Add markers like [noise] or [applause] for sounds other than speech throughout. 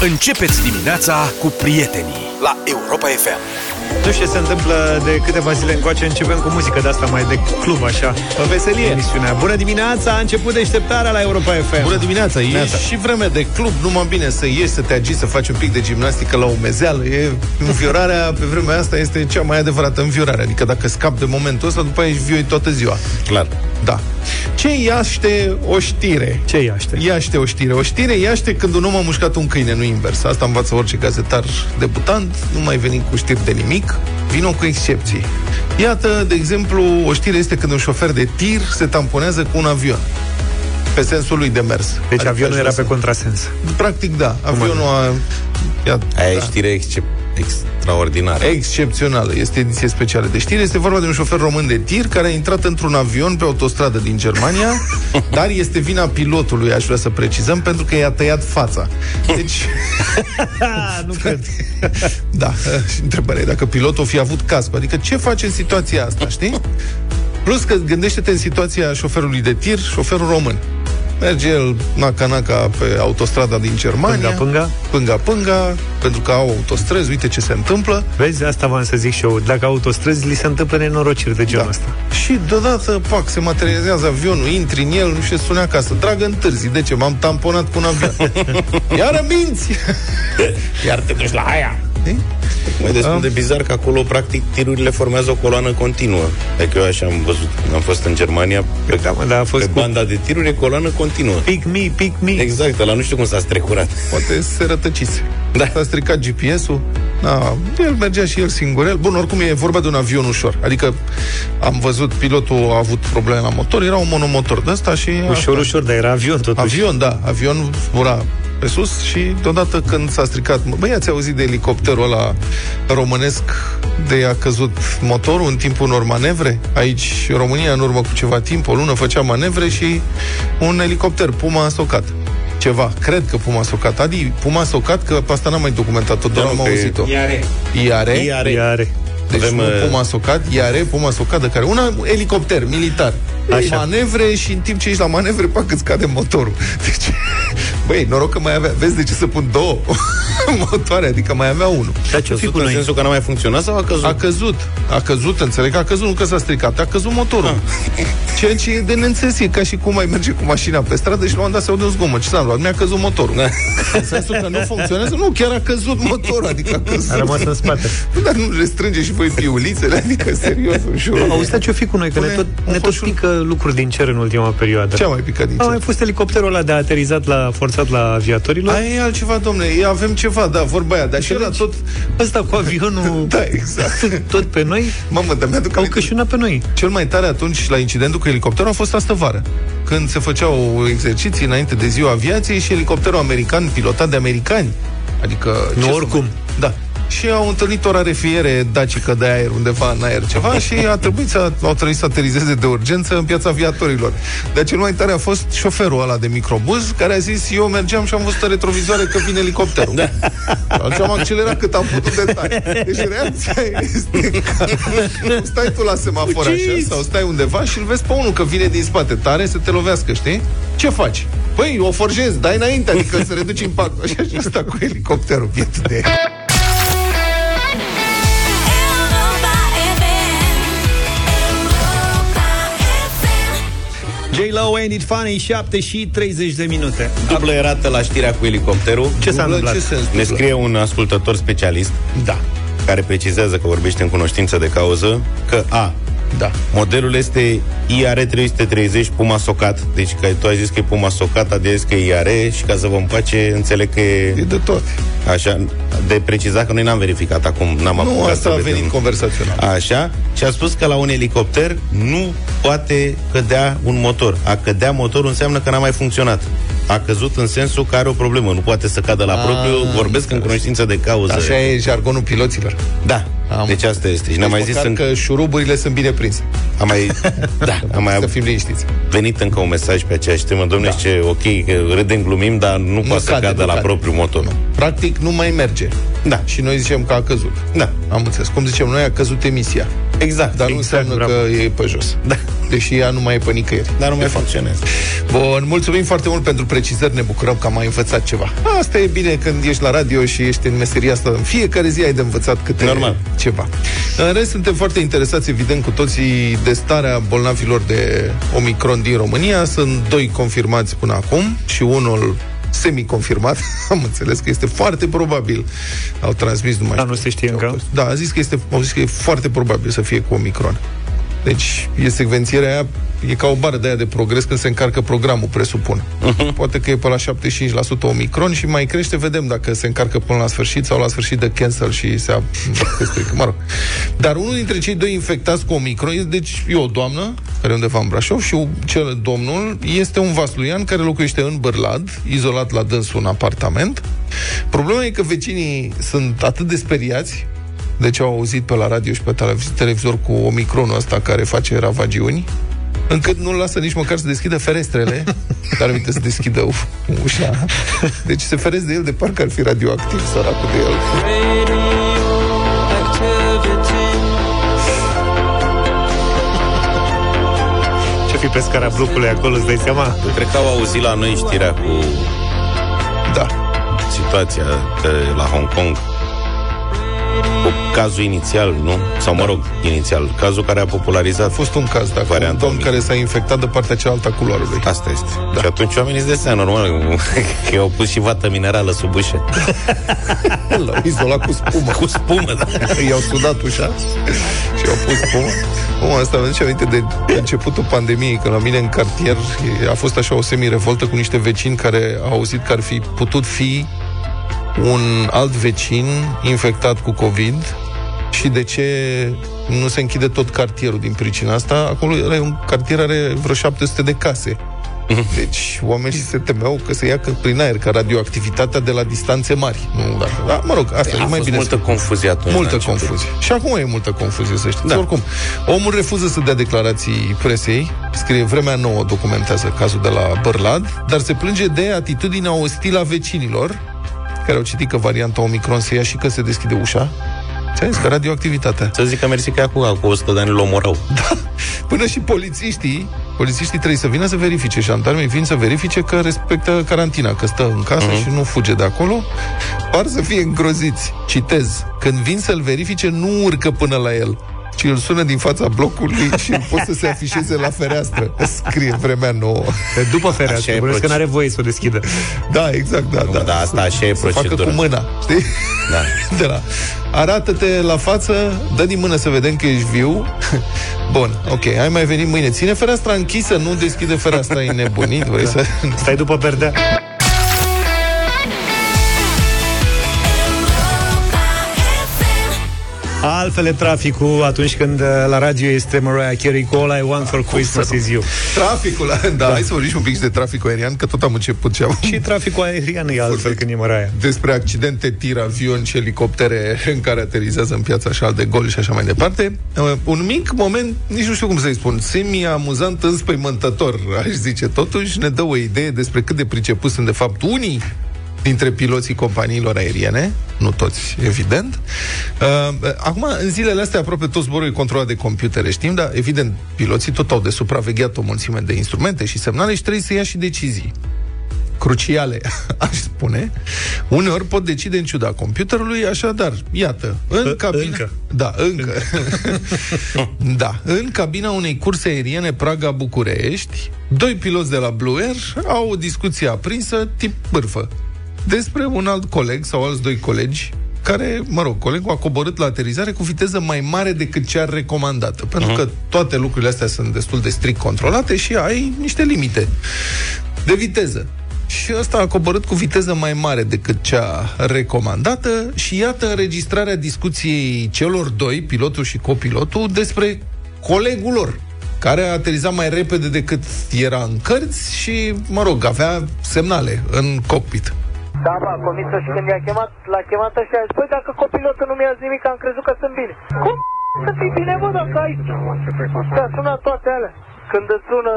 Începeți dimineața cu prietenii la Europa FM. Nu știu ce se întâmplă de câteva zile încoace. Începem cu muzică de asta mai de club așa. Pe veselie. Emisiunea. Bună dimineața, a început deșteptarea la Europa FM Bună dimineața, e Neața. și vreme de club Numai bine să ieși, să te agiți, să faci un pic de gimnastică la umezeală. E, Înviorarea pe vremea asta este cea mai adevărată înviorare. Adică dacă scap de momentul ăsta, după aia ești vioi toată ziua. Clar. Da Ce iaște o știre? Ce iaște? Iaște o știre. O știre iaște când un om a mușcat un câine, nu invers. Asta învață orice gazetar debutant, nu mai veni cu știri de nimic, vină cu excepții. Iată, de exemplu, o știre este când un șofer de tir se tamponează cu un avion. Pe sensul lui de mers. Deci Adică avionul aș era vrea pe contrasens să- Practic, da. Avionul a... Ia, Aia e da. știre excep- extraordinară. Excepțională, este ediție specială de știri. Este vorba de un șofer român de tir care a intrat într-un avion pe autostradă din Germania, [laughs] dar este vina pilotului, aș vrea să precizăm, pentru că i-a tăiat fața. Deci, ah, [laughs] Nu cred [laughs] da, și întrebarea e dacă pilotul o fi avut casc. Adică ce face în situația asta, știi? Plus că gândește-te în situația șoferului de tir, șoferul român. Merge el naca-naca pe autostrada din Germania. Pânga-pânga? Pânga-pânga, pentru că au autostrăzi, uite ce se întâmplă. Vezi, asta v-am să zic și eu Dacă autostrăzi, li se întâmplă nenorociri de genul Da. ăsta Și deodată, pac, se materializează avionul, intri în el, nu știu ce spune acasă. Dragă, întârzi. De ce? M-am tamponat cu un avion. [laughs] Iară minți! Iar te duci la aia. Știi? Mai destul Da. de bizar că acolo, practic, tirurile formează o coloană continuă. Adică eu așa am văzut, am fost în Germania, pe, Da, mă, dar a fost pe cu- banda de tiruri e coloană continuă. Pick me, pick me Exact, la nu știu cum s-a strecurat. Poate se rătăcise. Da. S-a stricat GPS-ul. Da, el mergea și el singurel. Bun, oricum e vorba de un avion ușor. Adică am văzut, pilotul a avut probleme la motor, era un monomotor de ăsta și... Ușor, asta. ușor, dar era avion totuși Avion, da, avion zbura pe sus și deodată când s-a stricat, băi, ați auzit de elicopterul ăla românesc de a căzut motorul în timpul unor manevre? Aici, în România, în urmă cu ceva timp, o lună, făcea manevre și un elicopter, Puma a socat. Ceva, cred că Puma a socat. Adi, Puma a socat, că pe asta n-am mai documentat-o, doar Da, am nu, că e- auzit-o. Iare. Iare? Iare. Iare Deci Avem, nu uh, Puma socat, iare Puma socat de care una elicopter militar. Așa. Manevre și în timp ce ești la manevre, pac, îți scade motorul. [laughs] Deci, băi, noroc că mai avea, vezi de ce să pun două [laughs] motoare, adică mai avea unul. Dar ce-o fi Căzut cu în noi? sensul că n-a mai funcționat sau a căzut? A căzut, a căzut, înțeleg că a căzut, nu că s-a stricat, a căzut motorul. [laughs] Ceea ce e de neînțeles, e ca și cum mai merge cu mașina pe stradă și la un dat se aude un zgomot. Ce s-a luat? Mi-a căzut motorul. Da. În sensul că nu funcționează, nu, chiar a căzut motorul, adică a căzut. A rămas în spate Dar nu restrânge și voi piulițele, adică serios, ușor. Auzi, dar ce-o fi cu noi? Că ne Pune- tot, au ne tot fost un- pică lucruri din cer în ultima perioadă Ce a mai picat din A cer? mai fost elicopterul ăla de aterizat la, forțat la aviatorilor Aia e altceva, domne, e, avem ceva, da, vorba aia, dar și ăla tot... Ăsta cu avionul [laughs] Da, exact. [laughs] tot pe noi Mamă, dar mi-aduc Au aminte. cășunat pe noi Cel mai tare atunci la incidentul cu elicopterul a fost astă vară, când se făceau exerciții înainte de ziua aviației și elicopterul american, pilotat de americani, adică... Nu ce să oricum. mai- Da. Și au întâlnit o rarefiere dacică de aer undeva în aer ceva și a trebuit să, au trebuit să aterizeze de urgență în piața aviatorilor. Dar cel mai tare a fost șoferul ăla de microbuz care a zis, eu mergeam și am văzut în retrovizoare că vine elicopterul. Da. Atunci am accelerat cât am putut de tare. Deci reacția este că stai tu la semafor așa sau stai undeva și îl vezi pe unul că vine din spate tare să te lovească, știi? Ce faci? Păi, o forjezi, dai înainte, adică să reduci impactul. Așa și asta cu elicopterul, bietul de... Europa J-Lo Ain't It Funny 7 și 30 de minute Dublă erată la știrea cu elicopterul. Ce s-a Dublă, întâmplat? ce sens Ne dublă? scrie un ascultător specialist Da, care precizează că vorbește în cunoștință de cauză că A. da. Modelul este IAR 330 Puma Socat. Deci că tu ai zis că e Puma Socat, a zis că e IAR și ca să vă împace, înțeleg că E e de tot. așa. De precizat că noi n-am verificat acum, n-am Nu, apucat asta să a vedem. venit conversațional. Așa, și a spus că la un elicopter nu poate cădea un motor. A cădea motorul înseamnă că n-a mai funcționat. A căzut în sensul că are o problemă, nu poate să cadă la Ah, propriu, vorbesc în cunoștință de cauză. Așa e jargonul piloților. Da. Am Deci asta este. Și ne-am mai Deci zis măcar în... că șuruburile sunt bine prinse. Am mai, [laughs] da, am mai Să fim liniștiți. venit încă un mesaj pe aceeași temă. Domne, da. ce ok, că râdem, glumim, dar nu, poate să cade, cadă nu la cade. propriul motor. Practic nu mai merge. Da. Și noi zicem că a căzut. Da. Am înțeles. Cum zicem noi, a căzut emisia. Exact. Dar nu Exact, înseamnă bravo. că e pe jos. Da. Deși ea nu mai e pe nicăieri. Dar nu mai funcționează. Bun, mulțumim foarte mult pentru precizări, ne bucurăm că am mai învățat ceva. Asta e bine când ești la radio și ești în meseria asta. În fiecare zi ai de învățat câte Normal. ceva. În rest, suntem foarte interesați, evident, cu toții de starea bolnavilor de Omicron din România. Sunt doi confirmați până acum și unul semi-confirmat. [laughs] Am înțeles că este foarte probabil. Au transmis numai. Dar nu se știe ce au încă? fost. Da, a zis că este, au zis că e foarte probabil să fie cu Omicron. Deci, e secvențierea aia, e ca o bară de aia de progres când se încarcă programul, presupun. Uh-huh. Poate că e pe la 75% Omicron și mai crește, vedem dacă se încarcă până la sfârșit sau la sfârșit de cancel și se ap- se strică, mă rog. Dar unul dintre cei doi infectați cu Omicron, este, deci e o doamnă, care e undeva în Brașov, și cel domnul este un vasluian care locuiește în Bărlad, izolat la dânsul în apartament. Problema e că vecinii sunt atât de speriați deci au auzit pe la radio și pe televiz- televizor cu omicronul ăsta care face ravagiuni, încât nu-l lasă nici măcar să deschidă ferestrele, [laughs] dar uite să deschidă u- ușa. Deci se feresc de el de parcă ar fi radioactiv, săracul de el. Ce fi pe scara blocului acolo, îți dai seama? Cred că au auzit la noi știrea cu Da. situația de la Hong Kong. Cu cazul inițial, nu? Sau, mă rog, inițial. Cazul care a popularizat A fost un caz, dacă un Varianta domn Omicron. care s-a infectat de partea cealaltă a culoarului. Asta este. Da. Și atunci oamenii îți dă seama, normal, că [laughs] i-au pus și vată minerală sub ușă. [laughs] L-au izolat cu spumă. Cu spumă, da. [laughs] I-au sudat ușa și au pus spumă. Bun, asta mi-aduce aminte de începutul pandemiei, când la mine în cartier a fost așa o semi-revoltă cu niște vecini care au auzit că ar fi putut fi un alt vecin infectat cu COVID și de ce nu se închide tot cartierul din pricina asta. Acolo era un cartier are vreo 700 de case. Deci oamenii se temeau că se ia că- prin aer, ca radioactivitatea de la distanțe mari. Nu, da, da, mă rog, asta A e mai fost bine. multă să- confuzie atunci. la Multă început. confuzie. Și acum e multă confuzie, să știți. Da. Oricum, omul refuză să dea declarații presei, scrie Vremea Nouă documentează cazul de la Bărlad, dar se plânge de atitudinea ostilă a vecinilor, care au citit că varianta Omicron se ia și că se deschide ușa. Ți-am zis că radioactivitatea. Să zic că mersi că acum, cu 100 de ani îl omorau. Până și polițiștii, polițiștii trebuie să vină să verifice, jandarmii vin să verifice că respectă carantina, că stă în casă Mhm. și nu fuge de acolo. Par să fie îngroziți. Citez. Când vin să-l verifice, nu urcă până la el, ci îl sună din fața blocului [laughs] și îl pot să se afișeze la fereastră. Scrie vremea nouă. De După Așa fereastră, e bănuiesc că proces. n-are voie să o deschidă. Da, exact, da, da. da, asta așa e să facă procedura. cu mâna, știi? Da. [laughs] De la, arată-te la față, dă din mână să vedem că ești viu. [laughs] Bun, ok, ai mai venit mâine. Ține fereastra închisă, nu deschide fereastra, e nebunit. Vrei să... Stai după perdea. Altfel e traficul atunci când uh, la radio este Mariah Carey cu All I Want for Christmas is You. Traficul, [laughs] da, hai să vorbim și un pic și de traficul aerian, că tot am început ce am Și traficul aerian e altfel când e Mariah. despre accidente, tir, avion și elicoptere în care aterizează în piața așa de gol și așa mai departe. Uh, Un mic moment, nici nu știu cum să-i spun, semi-amuzant, înspăimântător, aș zice totuși, ne dă o idee despre cât de pricepuți sunt de fapt unii dintre piloții companiilor aeriene, nu toți, evident. Uh, acum, în zilele astea, aproape tot zborul e controlat de computere, știm, dar, evident, piloții tot au de supravegheat o mulțime de instrumente și semnale și trebuie să ia și decizii cruciale, [laughs] aș spune, uneori pot decide în ciuda computerului, așadar, iată, în Ă- cabina... încă. Da, încă. [laughs] da, în cabina unei curse aeriene Praga-București, doi piloți de la Blue Air au o discuție aprinsă tip bârfă despre un alt coleg sau alți doi colegi care, mă rog, colegul a coborât la aterizare cu viteză mai mare decât cea recomandată. Pentru că toate lucrurile astea sunt destul de strict controlate și ai niște limite de viteză. Și ăsta a coborât cu viteză mai mare decât cea recomandată și iată înregistrarea discuției celor doi, pilotul și copilotul, despre colegul lor, care a aterizat mai repede decât era în cărți și, mă rog, avea semnale în cockpit. Da, ba, comisă și când i-a chemat, l-a chemat ăștia, a zis, păi dacă copilotul nu mi-a zis nimic, am crezut că sunt bine. Cum să fii bine, bă, dacă ai... Te-a sunat toate alea. Când îți sună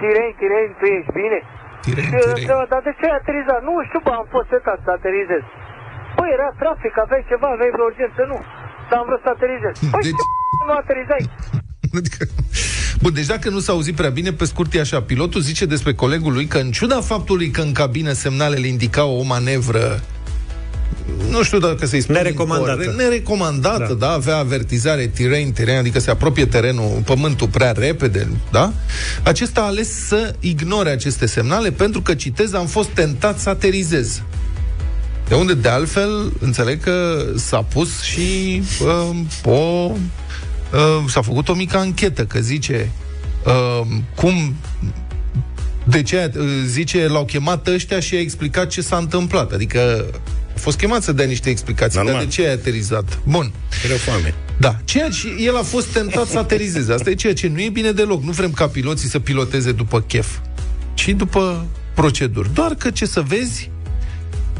tireni, tireni, tu ești bine? Tireni, și el tireni. întreba, dar de ce ai aterizat? Nu știu, bă, am fost setat să aterizez. Păi era trafic, aveai ceva, aveai vreo urgență, nu. Dar am vrut să aterizez. Păi Deci- ce nu aterizai? Adică... Bun, deci dacă nu s-a auzit prea bine, pe scurt e așa. Pilotul zice despre colegul lui că în ciuda faptului că în cabină semnalele indicau o manevră nu știu dacă să-i spun Nerecomandată. corect, nerecomandată, da. Da. da, avea avertizare teren, teren, adică se apropie terenul, pământul prea repede, da? Acesta a ales să ignore aceste semnale pentru că, citez, am fost tentat să aterizez. De unde, de altfel, înțeleg că s-a pus și uh, o... Uh, s-a făcut o mică anchetă, că zice uh, cum de ce uh, zice, l-au chemat ăștia și a explicat ce s-a întâmplat. Adică a fost chemat să dea niște explicații, Normal. dar de ce ai aterizat? Bun. Era foame. Da, ceea ce el a fost tentat să aterizeze. Asta e ceea ce nu e bine deloc. Nu vrem ca piloții să piloteze după chef, ci după proceduri. Doar că ce să vezi,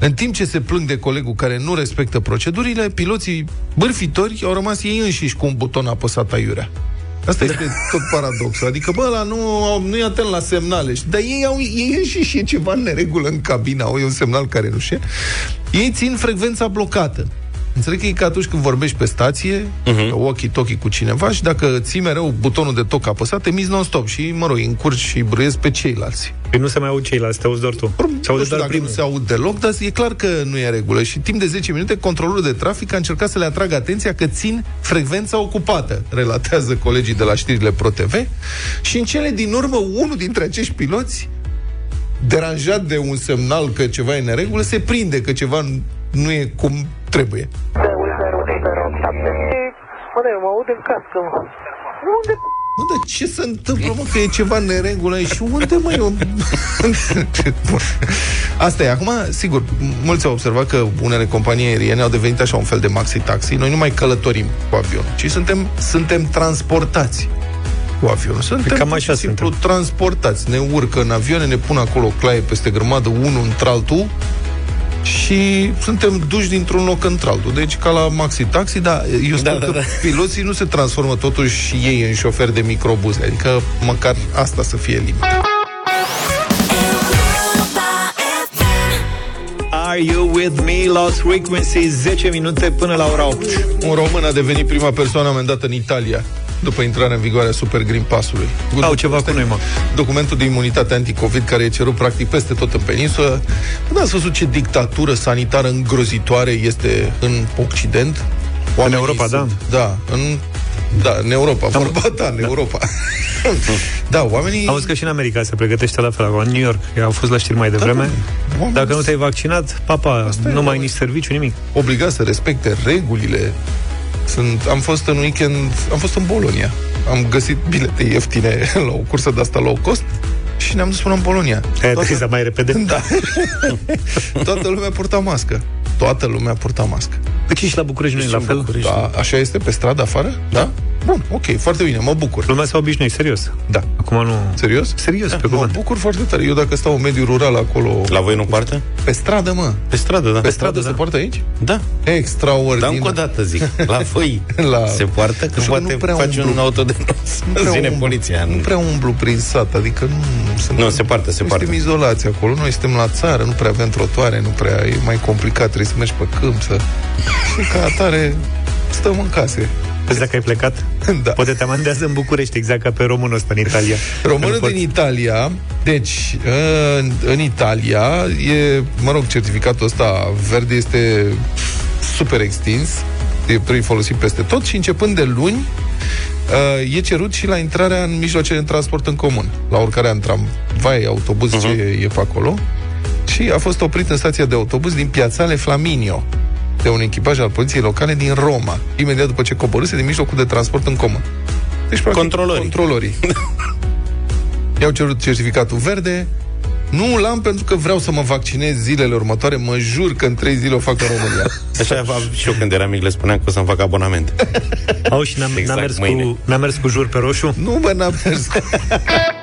în timp ce se plâng de colegul care nu respectă procedurile, piloții bârfitori au rămas ei înșiși cu un buton apăsat aiurea. Asta este tot paradoxul. Adică, bă, la nu, au- nu e atent la semnale. Și- Dar ei, au, ei înșiși e ceva în neregulă în cabina, au e un semnal care nu știe. Ei țin frecvența blocată. Înțeleg că e ca atunci când vorbești pe stație, uh-huh. walkie-talkie cu cineva și dacă ții mereu butonul de toc apăsat, emiți non-stop și, mă rog, încurci și brâiezi pe ceilalți. Păi nu se mai aud ceilalți, te auzi doar tu. Se nu aude știu doar dacă primul. nu se aud deloc, dar e clar că nu e în regulă. Și timp de 10 minute, controlorul de trafic a încercat să le atragă atenția că țin frecvența ocupată, relatează colegii de la știrile ProTV. Și în cele din urmă, unul dintre acești piloți, deranjat de un semnal că ceva e în neregulă, se prinde că ceva nu e cum trebuie. Mă, da, eu mă aud în cască, mă. Unde Mă, dar ce se întâmplă, mă, că e ceva în neregulă aici? Și unde, mă, eu... Bun. [laughs] Asta e. Acum, sigur, mulți au observat că unele companii aeriene au devenit așa un fel de maxi-taxi. Noi nu mai călătorim cu avionul, ci suntem, suntem transportați cu avionul. Suntem cam pur așa și simplu suntem. transportați. Ne urcă în avioane, ne pun acolo claie peste grămadă, unul într-altul, și suntem duși dintr-un loc într-altul. Deci ca la maxi-taxi, dar eu sper Da, da, da, că da. piloții nu se transformă totuși și ei în șoferi de microbuze. Adică măcar asta să fie limita. Europa FM. Are you with me? Lost Frequency 10 minute până la ora 8 Un român a devenit prima persoană amendată în Italia după intrarea în vigoare a Super Green Pass-ului. Au ceva Asta cu e noi, mă. Documentul de imunitate anticovid care e cerut practic peste tot în peninsulă. Nu ați văzut ce dictatură sanitară îngrozitoare este în Occident? Oamenii Europa, da. Da, în da, în Europa, vorba ta, în Europa. [laughs] da, oamenii... Auzi că și în America se pregătește la fel, acolo, în New York, că au fost la știri mai devreme. da. Oamenii Dacă nu te-ai vaccinat, papa, Asta e, nu mai ai oameni. nici serviciu, nimic. obligați să respecte regulile. Sunt, am fost în weekend, am fost în Bolonia. Am găsit bilete ieftine [laughs] la o cursă de asta low cost și ne-am dus până în Bolonia. Ai aterizat [laughs] mai repede. [laughs] Da. Toată lumea purta mască. Toată lumea purta mască. Păi și la București nu e la fel? Da, așa este pe stradă afară? Da? Bun, ok, foarte bine, mă bucur. Lumea s-a obișnuit, serios. Da. Acum nu... Serios? Serios, pe Mă cuvânt. bucur foarte tare. Eu dacă stau în mediul rural acolo... La voi nu poartă? Pe stradă, mă. Pe stradă, da. Pe stradă se da. poartă aici? Da. Dar Extraordinar. încă o dată zic, la voi [laughs] La- se poartă că Nu știu, poate nu prea face umblu. un auto de Nu prea Zine umblu- poliția. Nu prea umblu prin sat, adică nu... Sunt, Nu, se poartă, se noi poartă. suntem izolați acolo, noi suntem la țară, nu prea avem trotuare, nu prea e mai complicat, trebuie să mergi pe câmp, să... Și [laughs] ca atare stăm în case. Vezi dacă ai plecat? Da. Poate te amandează în București, exact ca pe românul ăsta în Italia. Românul Nu din Italia, deci, în, în Italia, e, mă rog, certificatul ăsta verde este super extins, e pre folosit peste tot și începând de luni, uh, e cerut și la intrarea în mijloace de transport în comun, la oricare în tramvai, autobuz, uh-huh. ce e, e pe acolo. Și a fost oprit în stația de autobuz din Piațale Flaminio de un echipaj al poliției locale din Roma, imediat după ce coborâse din mijlocul de transport în comun. Deci, practic, Controlorii. controlorii. [laughs] I-au cerut certificatul verde, nu l-am pentru că vreau să mă vaccinez zilele următoare. Mă jur că în trei zile o fac în România. [laughs] Așa am și eu când eram mic le spuneam că o să-mi fac abonament. Au și n-am, Exact, n-a, mers mâine. cu, n-a mers cu jur pe roșu? nu, mă, n-am mers. [laughs]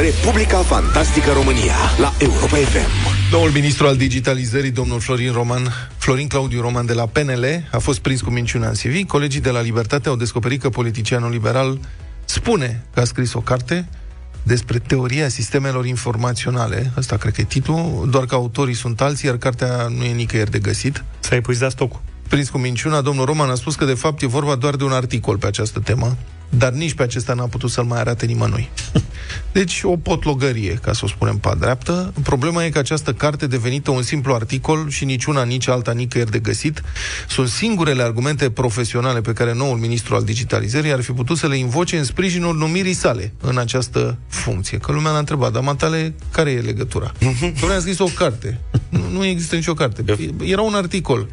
Republica Fantastică România la Europa FM. Noul ministru al digitalizării, domnul Florin Roman, Florin Claudiu Roman de la PNL, a fost prins cu minciuna în CV. Colegii de la Libertate au descoperit că politicianul liberal spune că a scris o carte despre teoria sistemelor informaționale. Asta cred că e titlul, doar că autorii sunt alții, iar cartea nu e nicăieri de găsit. S-a epuizat stocul. Prins cu minciuna, domnul Roman a spus că de fapt e vorba doar de un articol pe această temă, dar nici pe acesta n-a putut să-l mai arate nimănui. [laughs] Deci o potlogărie, ca să o spunem pe dreaptă. Problema e că această carte, devenită un simplu articol și niciuna, nici alta, nicăieri de găsit, sunt singurele argumente profesionale pe care noul ministru al digitalizării ar fi putut să le invoce în sprijinul numirii sale în această funcție. Că lumea l-a întrebat, dar matale, care e legătura? [laughs] Domnule, a scris o carte. Nu, nu există nicio carte. Era un articol.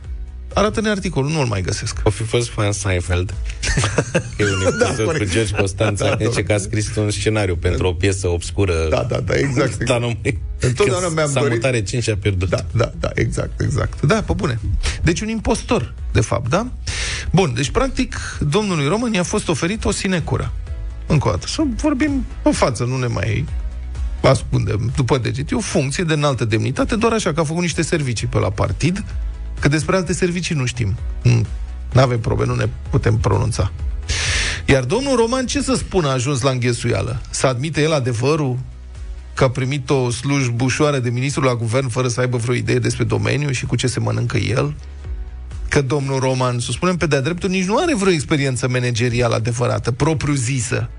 Arată-ne articolul, nu-l mai găsesc. O fi fost fan Seinfeld. [laughs] e un episod corect. cu George Costanța. Da, Da, zice că a scris un scenariu pentru o piesă obscură. Da, da, da, exact. [laughs] Dar nu mai... Întotdeauna Când mi-am S-a dorit- mutat recent și a pierdut. Da, da, da, exact, exact. Da, pe bune. Deci un impostor, de fapt, da? Bun, deci practic domnului Roman i-a fost oferit o sinecură. Încă o dată, să vorbim în față, nu ne mai ascundem după deget. E o funcție de înaltă demnitate, doar așa că a făcut niște servicii pe la partid, că despre alte servicii nu știm. Nu avem probe, nu ne putem pronunța. Iar domnul Roman, ce să spună, a ajuns la înghesuială? Să admite el adevărul că a primit o slujbușoară de ministru la guvern fără să aibă vreo idee despre domeniu și cu ce se mănâncă el? Că domnul Roman, să spunem pe de-a dreptul, nici nu are vreo experiență managerială adevărată, propriu-zisă.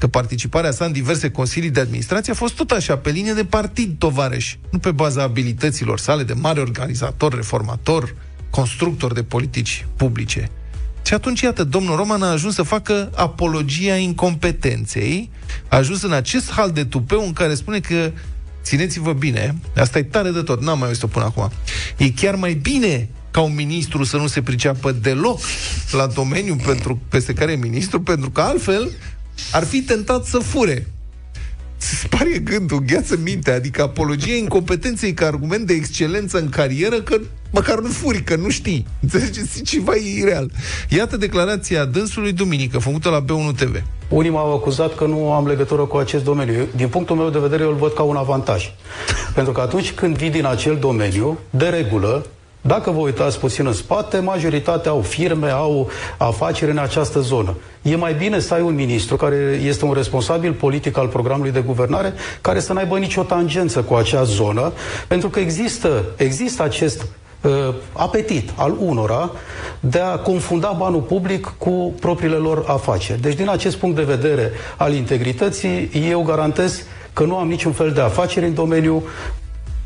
Că participarea sa în diverse consilii de administrație a fost tot așa, pe linie de partid, tovarăș, nu pe baza abilităților sale de mare organizator, reformator, constructor de politici publice. Și atunci, iată, domnul Roman a ajuns să facă apologia incompetenței, a ajuns în acest hal de tupeu în care spune că, țineți-vă bine, asta e tare de tot, n-am mai auzit-o până acum, e chiar mai bine ca un ministru să nu se priceapă deloc la domeniul pentru, peste care e ministru, pentru că altfel ar fi tentat să fure. Se spare gândul, gheață mintea, adică apologia incompetenței ca argument de excelență în carieră, că măcar nu furi, că nu știi. Înțelegeți? Ceva e ireal. Iată declarația dânsului duminică, făcută la B1 TV. Unii m-au acuzat că nu am legătură cu acest domeniu. Eu, Din punctul meu de vedere, eu îl văd ca un avantaj. Pentru că atunci când vii din acel domeniu, de regulă, dacă vă uitați puțin în spate, majoritatea au firme, au afaceri în această zonă. E mai bine să ai un ministru care este un responsabil politic al programului de guvernare, care să n-aibă nicio tangență cu acea zonă, pentru că există, există acest uh, apetit al unora de a confunda banul public cu propriile lor afaceri. Deci, din acest punct de vedere al integrității, eu garantez că nu am niciun fel de afaceri în domeniu,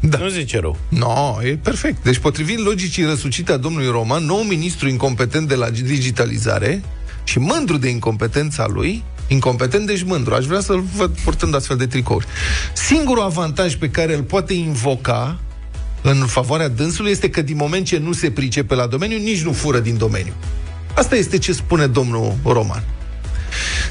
Da. Nu zice rău. No, e perfect. Deci, potrivit logicii răsucite a domnului Roman, nou ministru incompetent de la digitalizare și mândru de incompetența lui, incompetent deci mândru, aș vrea să-l văd purtând astfel de tricouri. Singurul avantaj pe care îl poate invoca în favoarea dânsului este că din moment ce nu se pricepe la domeniu, nici nu fură din domeniu. Asta este ce spune domnul Roman.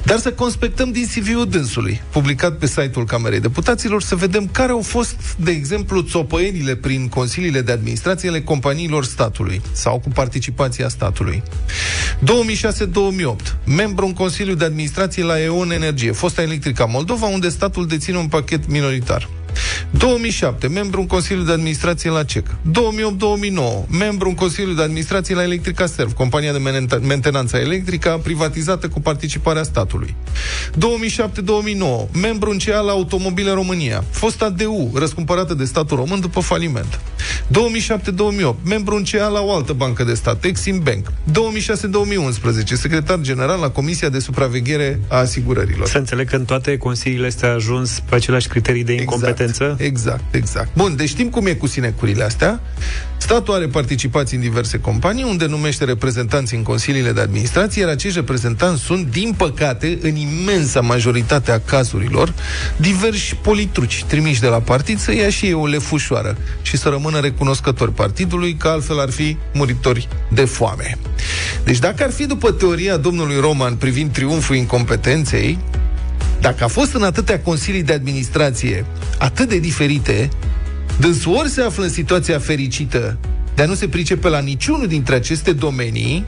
Dar să conspectăm din CV-ul dânsului, publicat pe site-ul Camerei Deputaților, să vedem care au fost, de exemplu, țopăienile prin consiliile de administrație ale companiilor statului sau cu participația statului. 2006-2008, membru în Consiliul de Administrație la EON Energie, fosta Electrica Moldova, unde statul deține un pachet minoritar. 2007, membru în Consiliul de Administrație la CEC. 2008-2009, membru în Consiliul de Administrație la Electrica Serv, compania de menen- mentenanță electrică privatizată cu participarea statului. 2007-2009, membru în CEA la Automobile România, fost ADU, răscumpărată de statul român după faliment. 2007-2008, membru în CEA la o altă bancă de stat, Exim Bank. 2006-2011, secretar general la Comisia de Supraveghere a Asigurărilor. Să înțeleg că în toate consiliile astea a ajuns pe aceleași criterii de incompetență. Exact, exact, exact. Bun, deci știm cum e cu sinecurile astea. Statul are participații în diverse companii, unde numește reprezentanți în consiliile de administrație, iar acești reprezentanți sunt, din păcate, în imensa majoritate a cazurilor, diversi politruci trimiși de la partid să ia și ei o lefușoară și să rămână recunoscători partidului, că altfel ar fi muritori de foame. Deci dacă ar fi după teoria domnului Roman privind triumful incompetenței, dacă a fost în atâtea consilii de administrație atât de diferite, dânsul ori se află în situația fericită de a nu se pricepe la niciunul dintre aceste domenii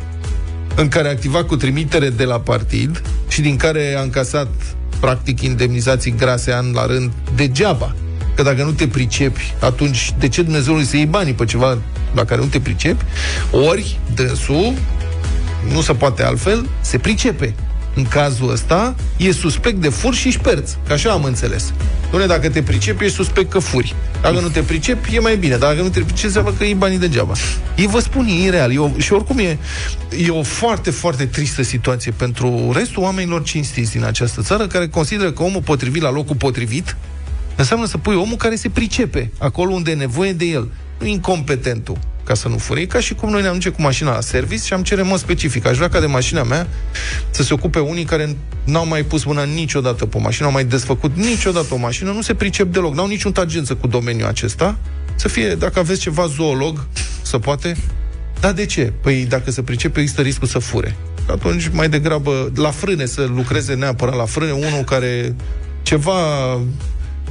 în care a activat cu trimitere de la partid și din care a încasat practic indemnizații grase an la rând degeaba. Că dacă nu te pricepi, atunci de ce Dumnezeu să iei banii pe ceva la care nu te pricepi? Ori dânsul, nu se poate altfel, se pricepe. În cazul ăsta, e suspect de fur și șperț. Că așa am înțeles. Doamne, dacă te pricepi, ești suspect că furi. Dacă nu te pricepi, e mai bine. Dacă nu te pricepi, înseamnă că iei banii degeaba. Ei vă spun, e real. E o, și oricum e, e o foarte, foarte tristă situație pentru restul oamenilor cinstiți din această țară, care consideră că omul potrivit la locul potrivit înseamnă să pui omul care se pricepe acolo unde e nevoie de el, nu incompetentul ca să nu fure. E ca și cum noi ne-am duce cu mașina la service și am cere în mod specific. Aș vrea ca de mașina mea să se ocupe unii care n-au mai pus mâna niciodată pe o mașină, n-au mai desfăcut niciodată o mașină, nu se pricep deloc, n-au niciun tangență cu domeniul acesta. Să fie, dacă aveți ceva zoolog, să poate. Dar de ce? Păi dacă se pricepe, există riscul să fure. Atunci, mai degrabă, la frâne, să lucreze neapărat la frâne, unul care ceva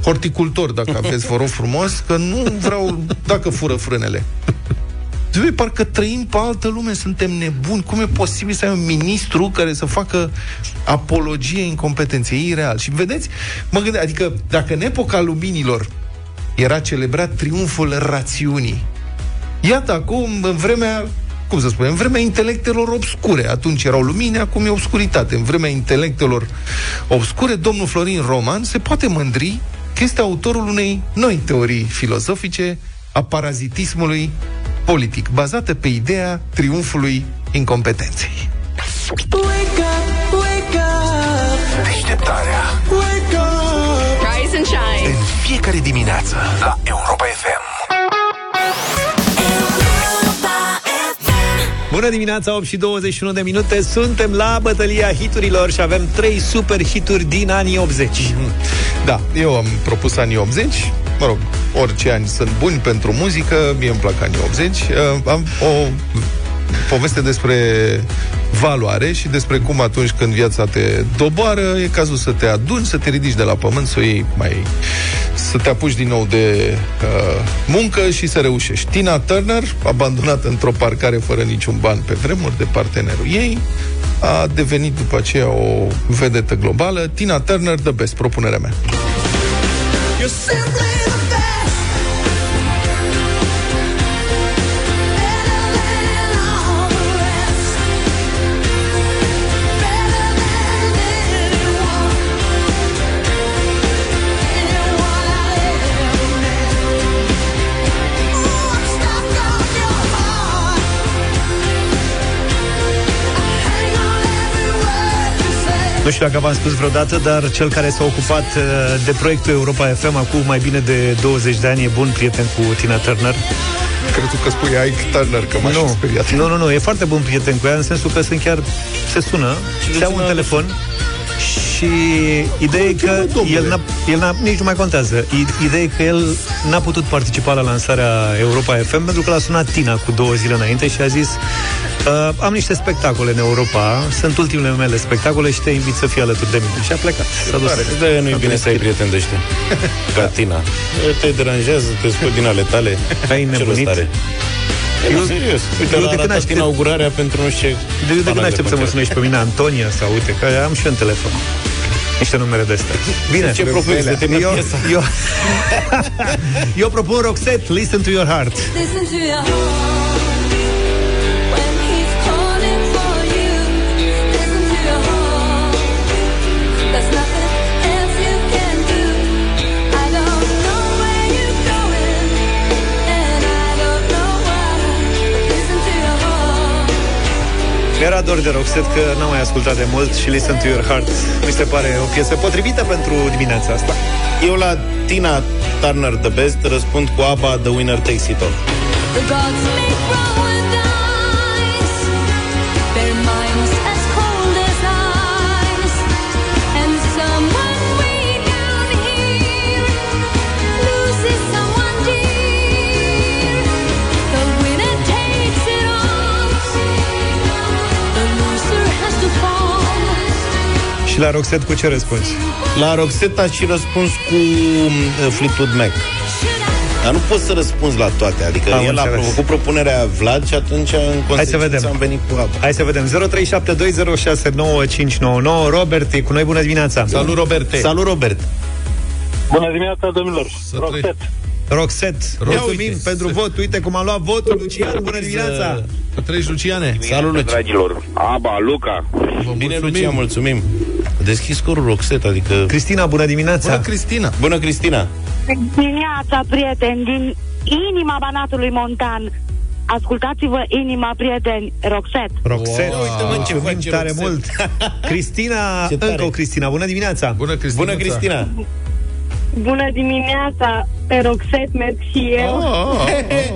horticultor, dacă aveți, vă rog frumos, că nu vreau, dacă fură frânele. Doi, parcă trăim pe altă lume, suntem nebuni. Cum e posibil să ai un ministru care să facă apologie incompetenței? E ireal. Și vedeți, mă gândesc, adică dacă în epoca luminilor era celebrat triumful rațiunii, iată acum, în vremea cum să spunem, în vremea intelectelor obscure. Atunci erau lumini, acum e obscuritate. În vremea intelectelor obscure, domnul Florin Roman se poate mândri că este autorul unei noi teorii filozofice a parazitismului politic, bazată pe ideea triumfului incompetenței. Wake up, wake up, Deșteptarea wake up. Rise and shine. în fiecare dimineață la Europa FM. Europa FM. Bună dimineața, 8 și 21 de minute Suntem la bătălia hiturilor Și avem trei super hituri din anii 80 Da, eu am propus anii 80, mă rog, orice ani sunt buni pentru muzică, mie îmi plac anii 80. Uh, am o poveste despre valoare și despre cum atunci când viața te doboară, e cazul să te aduni, să te ridici de la pământ, să o iei mai... să te apuci din nou de uh, muncă și să reușești. Tina Turner, abandonată într-o parcare fără niciun ban pe vremuri de partenerul ei, a devenit după aceea o vedetă globală. Tina Turner, the best, propunerea mea. You're simply Nu știu dacă v-am spus vreodată Dar cel care s-a ocupat uh, de proiectul Europa FM Acum mai bine de 20 de ani E bun prieten cu Tina Turner Crezut că spui Ike Turner, că m-aș nu, speriat. nu, nu, nu, e foarte bun prieten cu ea În sensul că sunt chiar, se sună Se iau un sună- telefon și ideea e că Cheamă, domnule. el, n-a, el n-a, nici nu mai contează. I- Ideea e că el n-a putut participa la lansarea Europa FM pentru că l-a sunat Tina cu două zile înainte și a zis uh, am niște spectacole în Europa, sunt ultimele mele spectacole și te invit să fii alături de mine. Și a plecat. S-a dus. De nu e bine să ai prieteni de ăștia. [laughs] Ca Tina. Te deranjează, te scot din ale tale. [laughs] Ai Ce nebunit? rost are? Eu- Eu, serios. Uite, eu l-a de când arătat aștept- inaugurarea pentru nu știu ce... De, de când fanal aștept să mă concert. sunești pe mine Antonia sau uite, că am și eu în telefon. Niște numere de astea. Bine. Ce propui? Să termină eu, piesa. eu, [laughs] eu propun Roxette, Listen to your heart. Listen to your heart Mi-era dor de Roxette că n-am mai ascultat de mult și Listen to your heart mi se pare o piesă potrivită pentru dimineața asta. Eu la Tina Turner The Best răspund cu ABBA The Winner Takes It All. The gods make Și la Roxette cu ce răspunzi? La Roxetta și răspuns cu uh, Fleetwood Mac. Should I Dar nu poți să răspunzi la toate. Adică Am el a înțeles. făcut propunerea Vlad și atunci, în Hai să consecință, vedem. am venit cu apă. Hai să vedem. 0372069599. Robert e cu noi. Bună dimineața. Salut, Roberte! Salut, Robert! Bună dimineața, domnilor. Să Roxet. Roxet. Mulțumim uite. pentru vot. Uite cum am luat votul. Lucian, bună dimineața. Să treci, Luciane! Salut, Lucian! dragilor. Aba, Luca. Vă Bine, mulțumim. Lucian, mulțumim. A deschis scorul Roxet, adică... Cristina, bună dimineața. Bună, Cristina! Bună, Cristina! Dimineața, prieteni, din inima Banatului Montan. Ascultați-vă inima, prieteni, Roxet. Roxet, Wow. wow. Uite, mă, ce mulțumim face tare Roxet. mult. [laughs] Cristina, Ce tare. încă o Cristina. Bună dimineața. Bună, Cristina! Bună, Cristina! Bună dimineața, pe Roxet merg și eu. Oh, oh,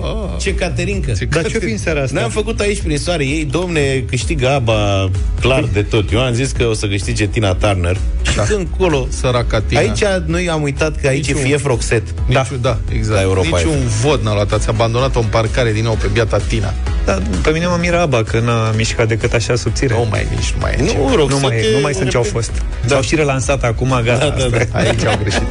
oh, oh. Ce Caterinca! Ce Dar ce fi în seara asta? Ne-am făcut aici prin soare. Ei, domne, câștigă aba clar de tot. Eu am zis că o să câștige Tina Turner. Și Da. când colo... Săraca Tina. Aici noi am uitat că aici Niciun- e fief Roxet. da. Nici, da, exact. La Europa Nici FM. un vot n-a luat. Ați abandonat-o în parcare din nou pe biata Tina. Da, pe mine mă miră Aba că n-a mișcat decât așa subțire. Nu mai e nici, nu mai e. Nu, Roxet nu mai, e nu mai sunt ce au un- fost. Da. S-au și relansat acum, gata. Da, da, asta e. da. Aici au greșit.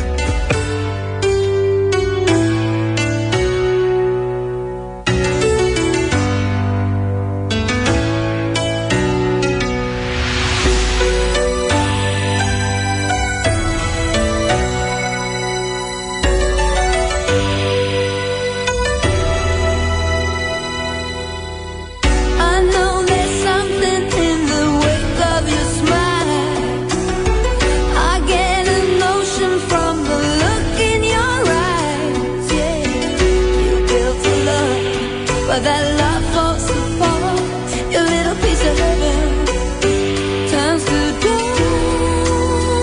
That love falls apart. Your little piece of heaven turns to gold.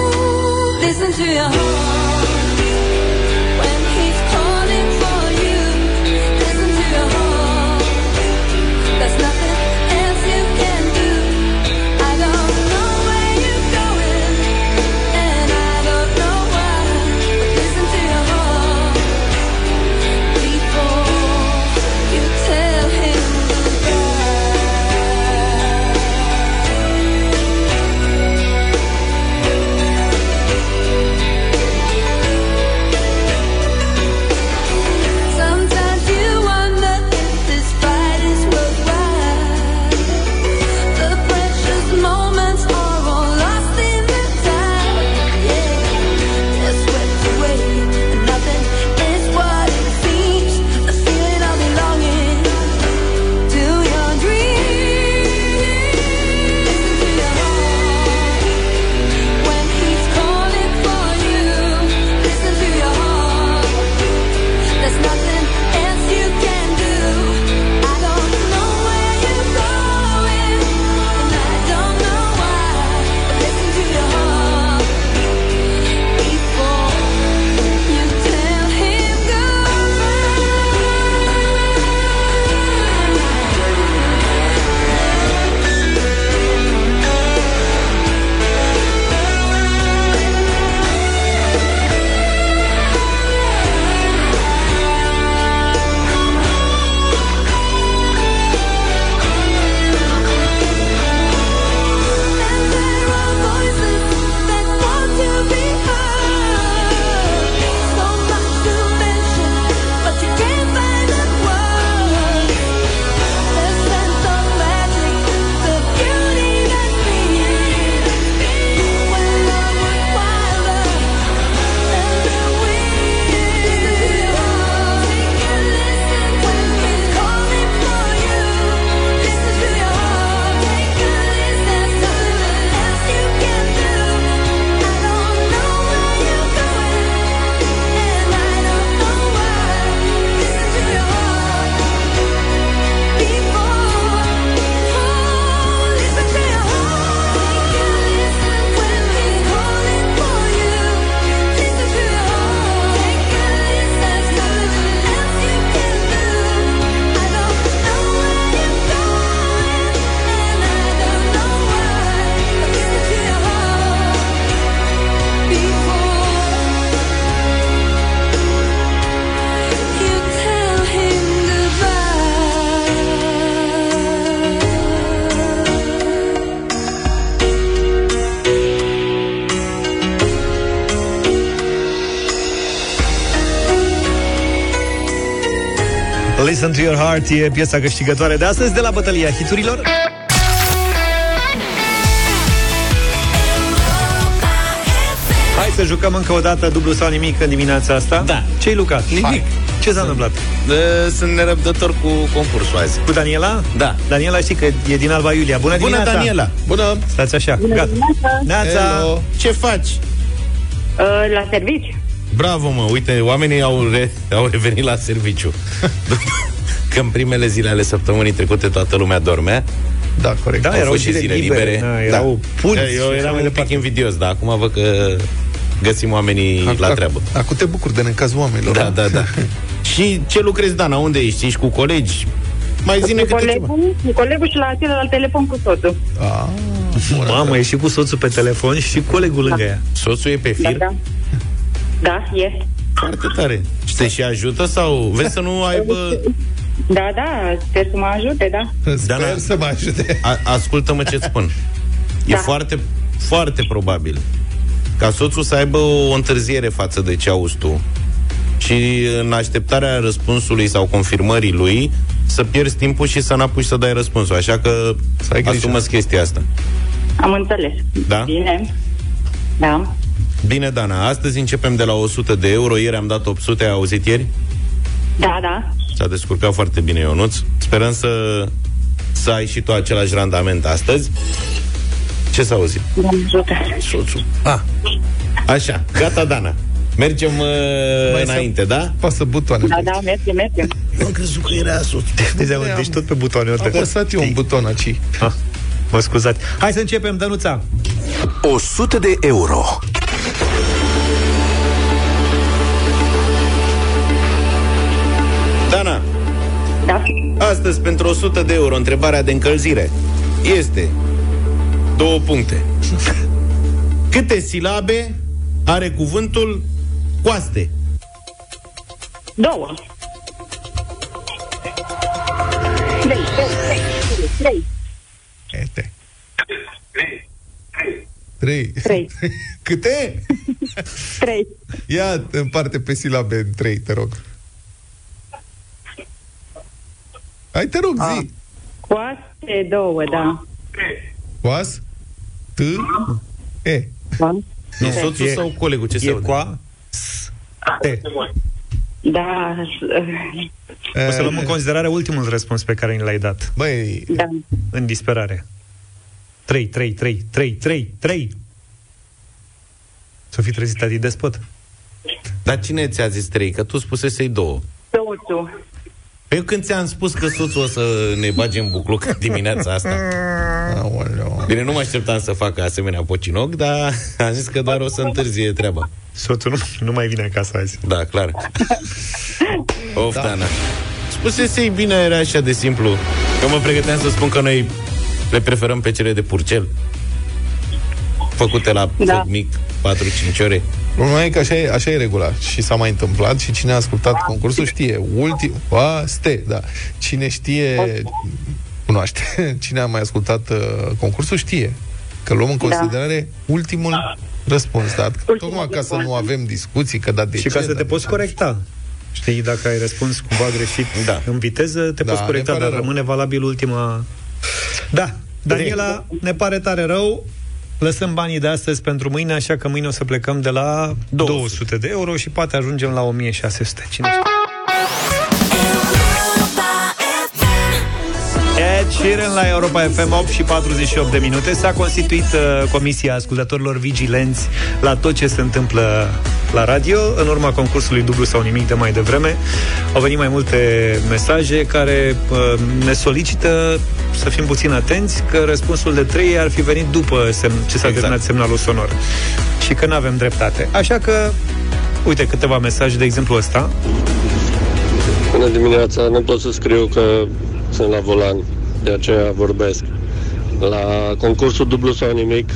Listen to your heart your heart e piesa câștigătoare de astăzi de la bătălia hiturilor. Hai să jucăm încă o dată dublu sau nimic în dimineața asta. Da. Ce-ai, Luca? Nimic. Ce s-a întâmplat? Uh, Sunt nerăbdător cu concursul azi. Cu Daniela? Da. Daniela știi că e din Alba Iulia. Bună, Bună, dimineața! Daniela! Bună! Stați așa, gata. Neața! Hello. Ce faci? Uh, la servici. Bravo, mă! Uite, oamenii au, re, au revenit la serviciu. [laughs] Că în primele zile ale săptămânii trecute toată lumea dormea. Da, corect. Da, Au erau fost și zile zile libere, libere. da, erau punți Eu și așa eram mai un departe. pic invidios, dar acum văd că găsim oamenii Ac- la ac- treabă. Acum te bucur de necazul oamenilor. Da, da, da. [laughs] și ce lucrezi, Dana? Unde ești? Ești cu colegi? Mai zine Cu câte ceva. colegul, cu colegul și la celălalt telefon cu soțul. Ah, Mamă, e și cu soțul pe telefon și colegul lângă ea. Soțul e pe Da, fir? da. Da, e. Foarte tare. Și te și ajută sau vezi să nu aibă... Da, da, sper să mă ajute, da. Sper Dana. să mă ajute. A, ascultă-mă ce-ți [laughs] spun. E Da. foarte, foarte probabil ca soțul să aibă o întârziere față de ce auzi tu și în așteptarea răspunsului sau confirmării lui să pierzi timpul și să n-apuci să dai răspunsul. Așa că Să ai grijă. asumă chestia asta. Am înțeles. Da? Bine. Da. Bine, Dana, astăzi începem de la 100 de euro. Ieri am dat 800, ai auzit ieri? Da, da. S-a descurcat foarte bine Ionuț. Sperăm să, să ai și tu același randament astăzi. Ce s-a auzit? Doamne ajută. Soțul. Ah. Așa, gata, Dana. Mergem uh, înainte, da? Pasă butoane. Da, da, merge, merge. Am crezut că era soțul. Deci, deci tot pe butoane. Am apăsat eu un buton aici. Ah, mă scuzați. Hai să începem, Dănuța. 100 de euro. Astăzi pentru 100 de euro întrebarea de încălzire este două puncte. [laughs] Câte silabe are cuvântul coaste? Două. Trei, trei, trei, trei, trei. Ete. Trei. Trei. [laughs] Câte? [laughs] Trei. Ia împarte pe silabe în trei, te rog. Hai, te rog, zi. Coaste, două, da. Coas, T, E. Da. E soțul E- sau colegul? Ce se E aude? coa, s, te. Da, O să luăm în considerare ultimul răspuns pe care ni l-ai dat. Băi, da. În disperare. 3, 3, 3, 3, 3, 3. Să fi trezit Adi Despot. Dar cine ți-a zis trei? Că tu spusesei două. Soțul. Pe când ți-am spus că soțul o să ne bage în bucluc în [laughs] dimineața asta. aoleu. Bine, nu mă așteptam să facă asemenea pocinoc, dar am zis că doar o să întârzie treaba. Soțul nu, nu mai vine acasă azi. Da, clar. Of, da. Dana. Spusese bine, era așa de simplu. Eu mă pregăteam să spun că noi le preferăm pe cele de purcel. Făcute la Da. foc mic, 4-5 ore. Problema e că așa e, așa e regula și s-a mai întâmplat și cine a ascultat concursul știe. Ultim, a, ste, da. Cine știe, cunoaște. [laughs] Cine a mai ascultat uh, concursul știe că luăm în Da. considerare ultimul răspuns. Da? Ultimul Tocmai ca să răspuns. nu avem discuții, că da, de și ce, ca să da, te de poți ce. corecta. Știi, dacă ai răspuns cumva greșit Da. în viteză, te Da, poți ne corecta, pare dar rău. rămâne valabil ultima... Da, Daniela, ne pare tare rău. Lăsăm banii de astăzi pentru mâine, așa că mâine o să plecăm de la 200 de euro și poate ajungem la 1600. Cine știe? Ed Sheeran la Europa FM 8 și 48 de minute S-a constituit uh, Comisia Ascultătorilor Vigilenți La tot ce se întâmplă la radio În urma concursului dublu sau nimic de mai devreme Au venit mai multe mesaje Care uh, ne solicită Să fim puțin atenți Că răspunsul de 3 ar fi venit după semn, Ce s-a Exact. terminat semnalul sonor. Și că nu avem dreptate. Așa că Uite câteva mesaje, de exemplu ăsta. Bună dimineața, nu pot să scriu că sunt la volan, de aceea vorbesc. La concursul dublu sau nimic,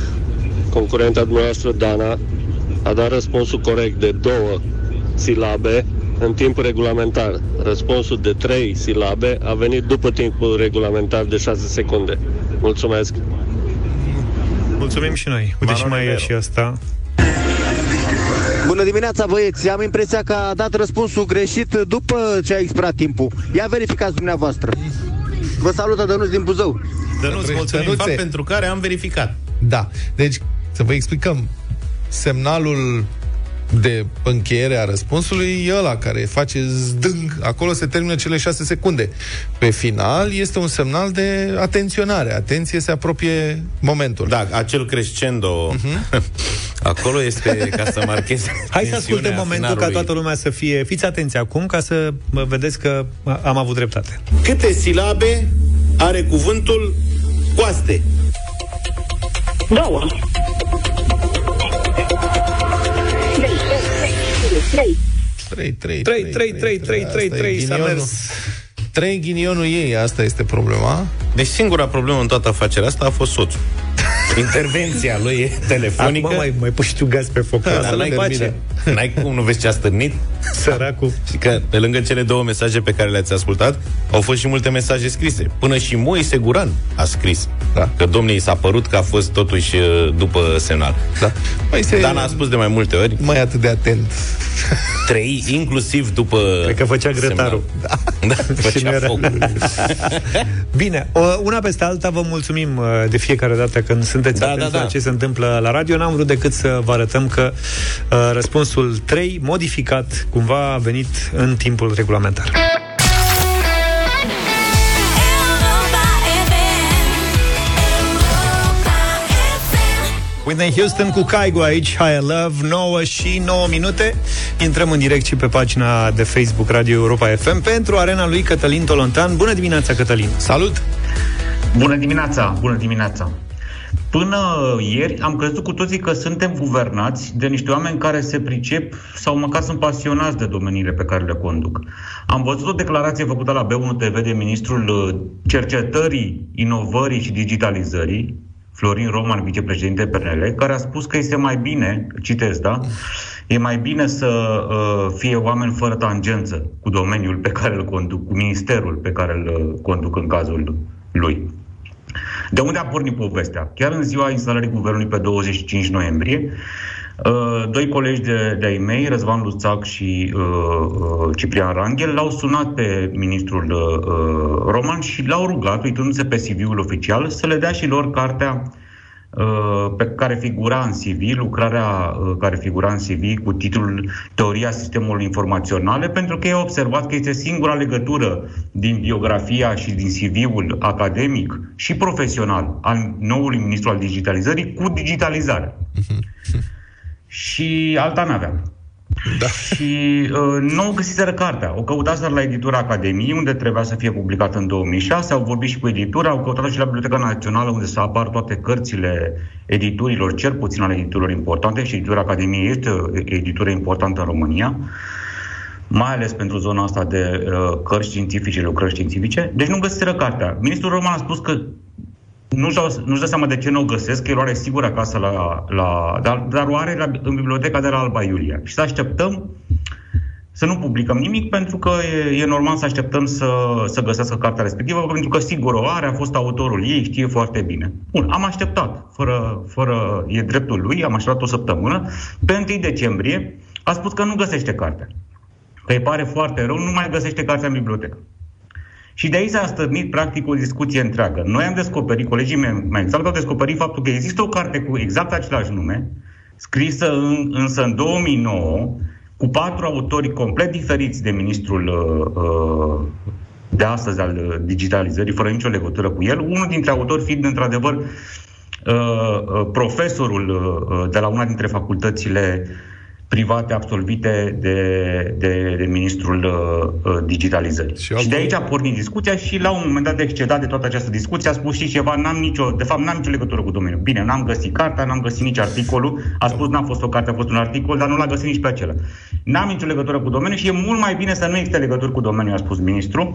concurenta dumneavoastră, Dana, a dat răspunsul corect de două silabe în timp regulamentar. Răspunsul de trei silabe a venit după timpul regulamentar de 6 secunde. Mulțumesc! Mulțumim și noi Uite și mai e Rivero. și asta Bună dimineața, băieți. Am impresia că a dat răspunsul greșit după ce a expirat timpul. Ia verificați dumneavoastră. Vă salută Dănuț din Buzău. Dănuț, mulțumim Dănuțe. fapt pentru care am verificat. Da. Deci, să vă explicăm. Semnalul de încheiere a răspunsului e ăla care face zdâng, acolo se termină cele șase secunde. Pe final este un semnal de atenționare. Atenție, se apropie momentul. Da, acel crescendo uh-huh. [laughs] acolo este ca să marcheze [laughs] Hai să ascultăm tensiunea momentul ca finalului. toată lumea să fie... Fiți atenți acum ca să mă vedeți că am avut dreptate. Câte silabe are cuvântul coaste? Două. Trei. Trei. Trei. 3, 3, 3, 3, 3, 3, 3, s-a mers. 3 ghinionul ei, asta este problema. Deci singura problemă în toată afacerea asta a fost soțul. [laughs] Intervenția lui e telefonică. Acum mai, mai pui și tu gaz pe foc. Da, dar n-ai, pace. [laughs] n-ai cum, nu vezi ce a stârnit? Săracul. Și că pe lângă cele două mesaje pe care le-ați ascultat, au fost și multe mesaje scrise. Până și Moise Guran a scris. Da. Că domnii s-a părut că a fost totuși uh, după semnal. Da. Mai se... Dan a spus de mai multe ori. Mai atât de atent. Trei, inclusiv după Cred că făcea grătarul. Da, [laughs] Și nu făcea era. foc. [laughs] Bine, o, una peste alta vă mulțumim uh, de fiecare dată când sunteți Da, atenți da, da. la ce se întâmplă la radio. N-am vrut decât să vă arătăm că uh, răspunsul 3, modificat, cumva a venit în timpul regulamentar. Whitney Houston cu Kaigo aici, High Love, 9 și 9 minute. Intrăm în direct și pe pagina de Facebook Radio Europa FM pentru arena lui Cătălin Tolontan. Bună dimineața, Cătălin! Salut! Bună dimineața, bună dimineața. Până ieri am crezut cu toții că suntem guvernați de niște oameni care se pricep sau măcar sunt pasionați de domeniile pe care le conduc. Am văzut o declarație făcută la B1 TV de ministrul uh, cercetării, inovării și digitalizării, Florin Roman, vicepreședinte PNL, care a spus că este mai bine, citesc, da? E mai bine să uh, fie oameni fără tangență cu domeniul pe care îl conduc, cu ministerul pe care îl uh, conduc în cazul lui. De unde a pornit povestea? Chiar în ziua instalării guvernului pe 25 noiembrie, uh, doi colegi de, de-ai mei, Răzvan Luțac și uh, uh, Ciprian Ranghel, l-au sunat pe ministrul uh, Roman și l-au rugat, uitându-se pe CV-ul oficial, să le dea și lor cartea uh, pe care figura în CV, lucrarea uh, care figura în CV cu titlul Teoria Sistemului Informaționale, pentru că ei au observat că este singura legătură din biografia și din CV-ul academic și profesional al noului ministru al digitalizării cu digitalizarea. Și alta n-aveam. Da. Și uh, nu au găsiseră cartea. O căutaseră la editura Academiei, unde trebuia să fie publicată în 2006. Au vorbit și cu editura, au căutat și la Biblioteca Națională, unde să apar toate cărțile editurilor, cel puțin ale editurilor importante. Și editura Academiei este o editură importantă în România mai ales pentru zona asta de uh, cărți științifice, lucrări științifice. Deci nu găsiseră cartea. Ministrul Roman a spus că nu-și, dau, nu-și dă seama de ce nu o găsesc, că el o are sigur acasă la... la dar, dar o are la, în biblioteca de la Alba Iulia. Și să așteptăm să nu publicăm nimic, pentru că e, e normal să așteptăm să, să găsească cartea respectivă, pentru că sigur o are, a fost autorul ei, știe foarte bine. Bun, am așteptat, fără, fără e dreptul lui, am așteptat o săptămână. Pe 1 decembrie a spus că nu găsește cartea. Că îi pare foarte rău, nu mai găsește cartea în bibliotecă. Și de aici s-a stârnit practic o discuție întreagă. Noi am descoperit, colegii mei mai exact au descoperit faptul că există o carte cu exact același nume, scrisă în, însă în 2009, cu patru autori complet diferiți de ministrul uh, uh, de astăzi al uh, digitalizării, fără nicio legătură cu el, unul dintre autori fiind într-adevăr uh, uh, profesorul uh, de la una dintre facultățile private absolvite de, de, de ministrul uh, uh, digitalizării. Și, și de aici a pornit discuția și la un moment dat de excedat de toată această discuție a spus și ceva, n-am nicio, de fapt n-am nicio legătură cu domeniul. Bine, n-am găsit cartea, n-am găsit nici articolul, a spus n-a fost o carte, a fost un articol, dar nu l-a găsit nici pe acela. N-am nicio legătură cu domeniul și e mult mai bine să nu existe legături cu domeniul, a spus ministrul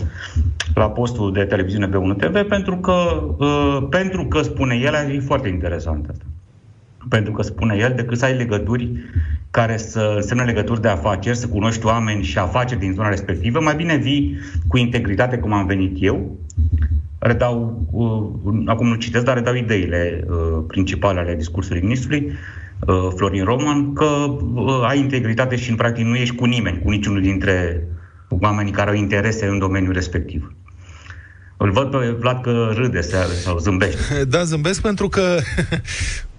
la postul de televiziune pe 1 TV, pentru că, uh, pentru că spune el, e foarte interesant asta pentru că spune el, decât să ai legături care să însemne legături de afaceri, să cunoști oameni și afaceri din zona respectivă, mai bine vii cu integritate, cum am venit eu, redau, uh, acum nu citesc, dar redau ideile uh, principale ale discursului ministrului, uh, Florin Roman, că uh, ai integritate și în practic nu ești cu nimeni, cu niciunul dintre oamenii care au interese în domeniul respectiv. Îl văd pe Vlad că râde seară sau zâmbește. Da, zâmbesc pentru că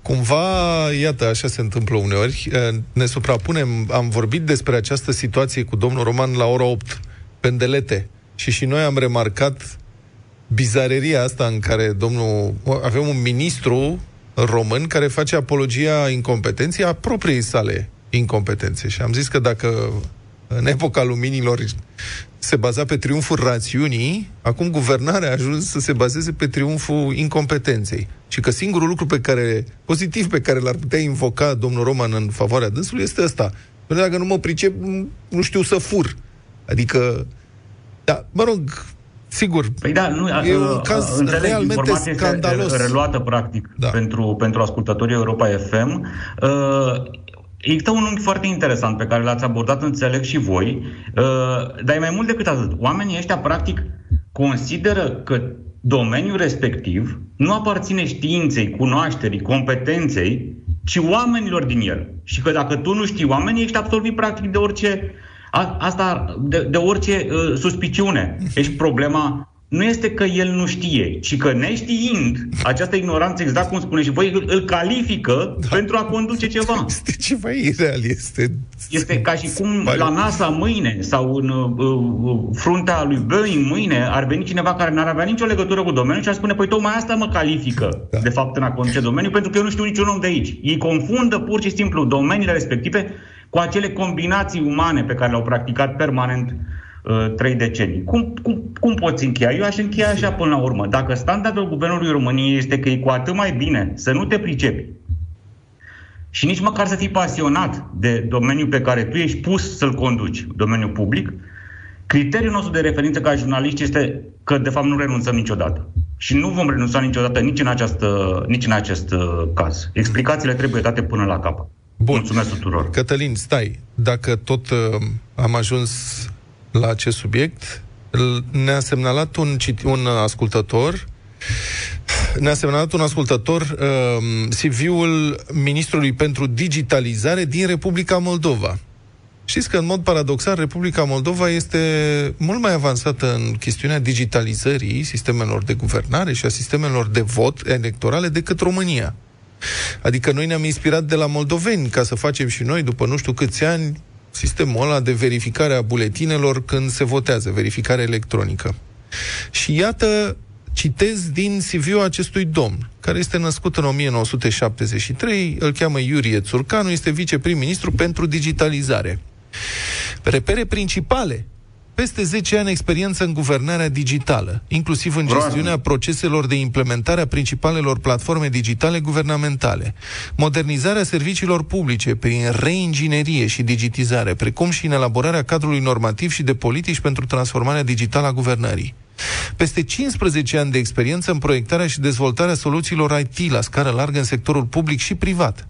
cumva, iată, așa se întâmplă uneori, eh, ne suprapunem, am vorbit despre această situație cu domnul Roman la ora 8, pendelete, și și noi am remarcat bizareria asta în care domnul, avem un ministru român care face apologia incompetenței a propriei sale incompetențe. Și am zis că dacă în epoca luminilor se baza pe triumful rațiunii, acum guvernarea a ajuns să se bazeze pe triumful incompetenței. Și că singurul lucru pe care, pozitiv pe care l-ar putea invoca domnul Roman în favoarea dânsului este ăsta. Pentru dacă nu mă pricep, nu știu să fur. Adică, da, mă rog, sigur, Păi da, nu, e uh, un caz înțeleg, realmente informația este scandalos. re- reluată practic da. pentru, pentru ascultătorii Europa FM. Uh, Există un unghi foarte interesant pe care l-ați abordat, înțeleg și voi, uh, dar e mai mult decât atât. Oamenii ăștia, practic, consideră că domeniul respectiv nu aparține științei, cunoașterii, competenței, ci oamenilor din el. Și că dacă tu nu știi oamenii, ești absolvit practic de orice, a, asta, de, de orice uh, suspiciune. Deci problema nu este că el nu știe, ci că neștiind, această ignoranță, exact cum spune și voi, îl, îl califică da. pentru a conduce ceva. Este ceva ireal, este... Este ca și cum la NASA mâine sau în uh, uh, fruntea lui Boeing mâine ar veni cineva care n-ar avea nicio legătură cu domeniul și ar spune, păi tocmai asta mă califică, da. de fapt, în a conduce domeniul, pentru că eu nu știu niciun om de aici. Ei confundă pur și simplu domeniile respective cu acele combinații umane pe care le-au practicat permanent uh, trei decenii. Cum, cum, cum poți încheia? Eu aș încheia așa până la urmă. Dacă standardul Guvernului României este că e cu atât mai bine să nu te pricepi și nici măcar să fii pasionat de domeniul pe care tu ești pus să-l conduci, domeniul public, criteriul nostru de referință ca jurnaliști este că, de fapt, nu renunțăm niciodată. Și nu vom renunța niciodată nici în, această, nici în acest uh, caz. Explicațiile trebuie date până la capăt. Bun. Mulțumesc tuturor. Cătălin, stai. Dacă tot uh, am ajuns la acest subiect, l- ne-a semnalat un, citi- un ascultător ne-a semnalat un ascultător uh, CV-ul Ministrului pentru Digitalizare din Republica Moldova. Știți că, în mod paradoxal, Republica Moldova este mult mai avansată în chestiunea digitalizării sistemelor de guvernare și a sistemelor de vot electorale decât România. Adică noi ne-am inspirat de la moldoveni ca să facem și noi, după nu știu câți ani, sistemul ăla de verificare a buletinelor când se votează, verificare electronică. Și iată, citez din CV-ul acestui domn, care este născut în 1973, îl cheamă Iurie Țurcanu, este viceprim-ministru pentru digitalizare. Repere principale peste 10 ani experiență în guvernarea digitală, inclusiv în gestiunea proceselor de implementare a principalelor platforme digitale guvernamentale, modernizarea serviciilor publice prin reinginerie și digitizare, precum și în elaborarea cadrului normativ și de politici pentru transformarea digitală a guvernării. Peste 15 ani de experiență în proiectarea și dezvoltarea soluțiilor IT la scară largă în sectorul public și privat.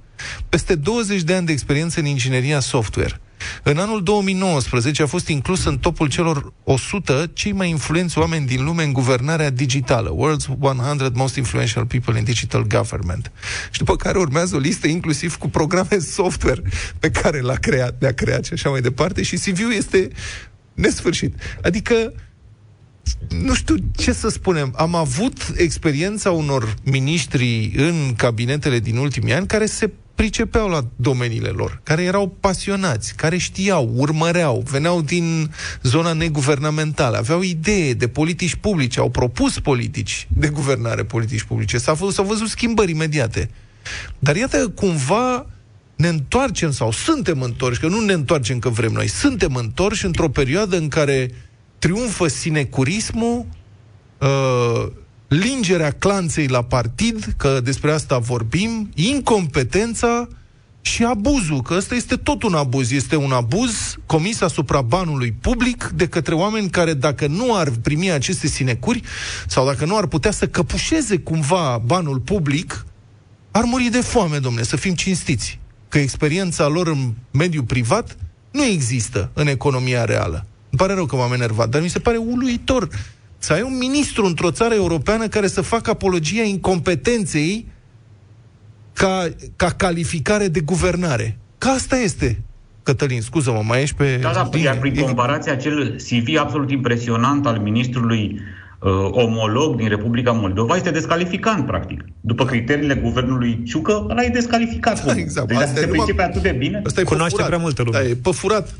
Peste 20 de ani de experiență în ingineria software. În anul 2019 a fost inclus în topul celor 100 cei mai influenți oameni din lume în guvernarea digitală, World's 100 Most Influential People in Digital Government. Și după care urmează o listă inclusiv cu programe software pe care l-a creat, le-a creat și așa mai departe și CV-ul este nesfârșit. Adică nu știu ce să spunem. Am avut experiența unor miniștri în cabinetele din ultimii ani care se pricepeau la domeniile lor, care erau pasionați, care știau, urmăreau, veneau din zona neguvernamentală, aveau idee de politici publice, au propus politici de guvernare, politici publice. S-au, f- s-au văzut schimbări imediate. Dar iată, cumva ne întoarcem sau suntem întorși, că nu ne întoarcem că vrem noi, suntem întorși într-o perioadă în care triumfă sinecurismul, uh, lingerea clanței la partid, că despre asta vorbim, incompetența și abuzul, că ăsta este tot un abuz. Este un abuz comis asupra banului public de către oameni care, dacă nu ar primi aceste sinecuri sau dacă nu ar putea să căpușeze cumva banul public, ar muri de foame, domne, să fim cinstiți. Că experiența lor în mediul privat nu există în economia reală. Îmi pare rău că m-am enervat, dar mi se pare uluitor să ai un ministru într-o țară europeană care să facă apologia incompetenței ca, ca calificare de guvernare. Ca asta este. Cătălin, scuză-mă, mai ești pe... Da, da, iar prin comparație acel CV absolut impresionant al ministrului uh, omolog din Republica Moldova este descalificant, practic. După criteriile guvernului Ciucă, ăla e descalificat. Da, [laughs] exact. Deci dacă Asta e se numai- pricepe atât de bine, Asta e Cunoaște păfurat. prea multă lume. Da, e păfurat.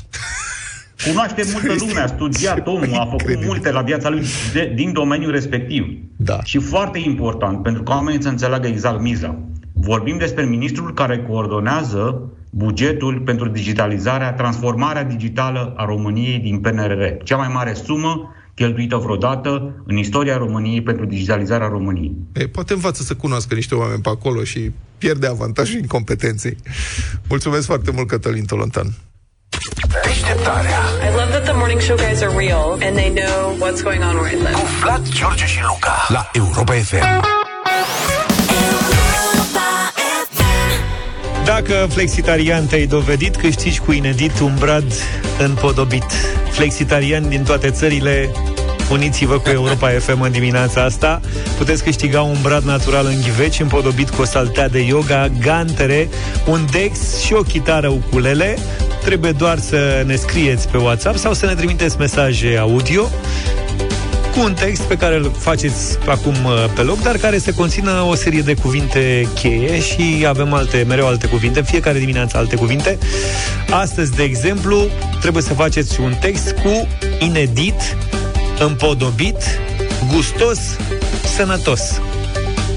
Cunoaște multă lume, a studiat omul, a făcut multe la viața lui de, din domeniul respectiv. Da. Și foarte important, pentru că oamenii să înțeleagă exact miza. Vorbim despre ministrul care coordonează bugetul pentru digitalizarea, transformarea digitală a României din PNRR. Cea mai mare sumă cheltuită vreodată în istoria României pentru digitalizarea României. E, poate învață să cunoască niște oameni pe acolo și pierde avantajul incompetenței. Mulțumesc foarte mult, Cătălin Tolontan. Deșteptarea I love that the morning show guys are real and they know what's going on where I live. cu Vlad, George și Luca la Europa FM. Dacă flexitarian te-ai dovedit, câștigi cu inedit un brad împodobit. Flexitarian din toate țările, uniți-vă cu Europa FM în dimineața asta. Puteți câștiga un brad natural în ghiveci, împodobit cu o saltea de yoga, gantere, un dex și o chitară ukulele. Trebuie doar să ne scrieți pe WhatsApp sau să ne trimiteți mesaje audio cu un text pe care îl faceți acum uh, pe loc, dar care să conțină o serie de cuvinte cheie și avem alte, mereu alte cuvinte, fiecare dimineață alte cuvinte. Astăzi, de exemplu, trebuie să faceți un text cu inedit, împodobit, gustos, sănătos.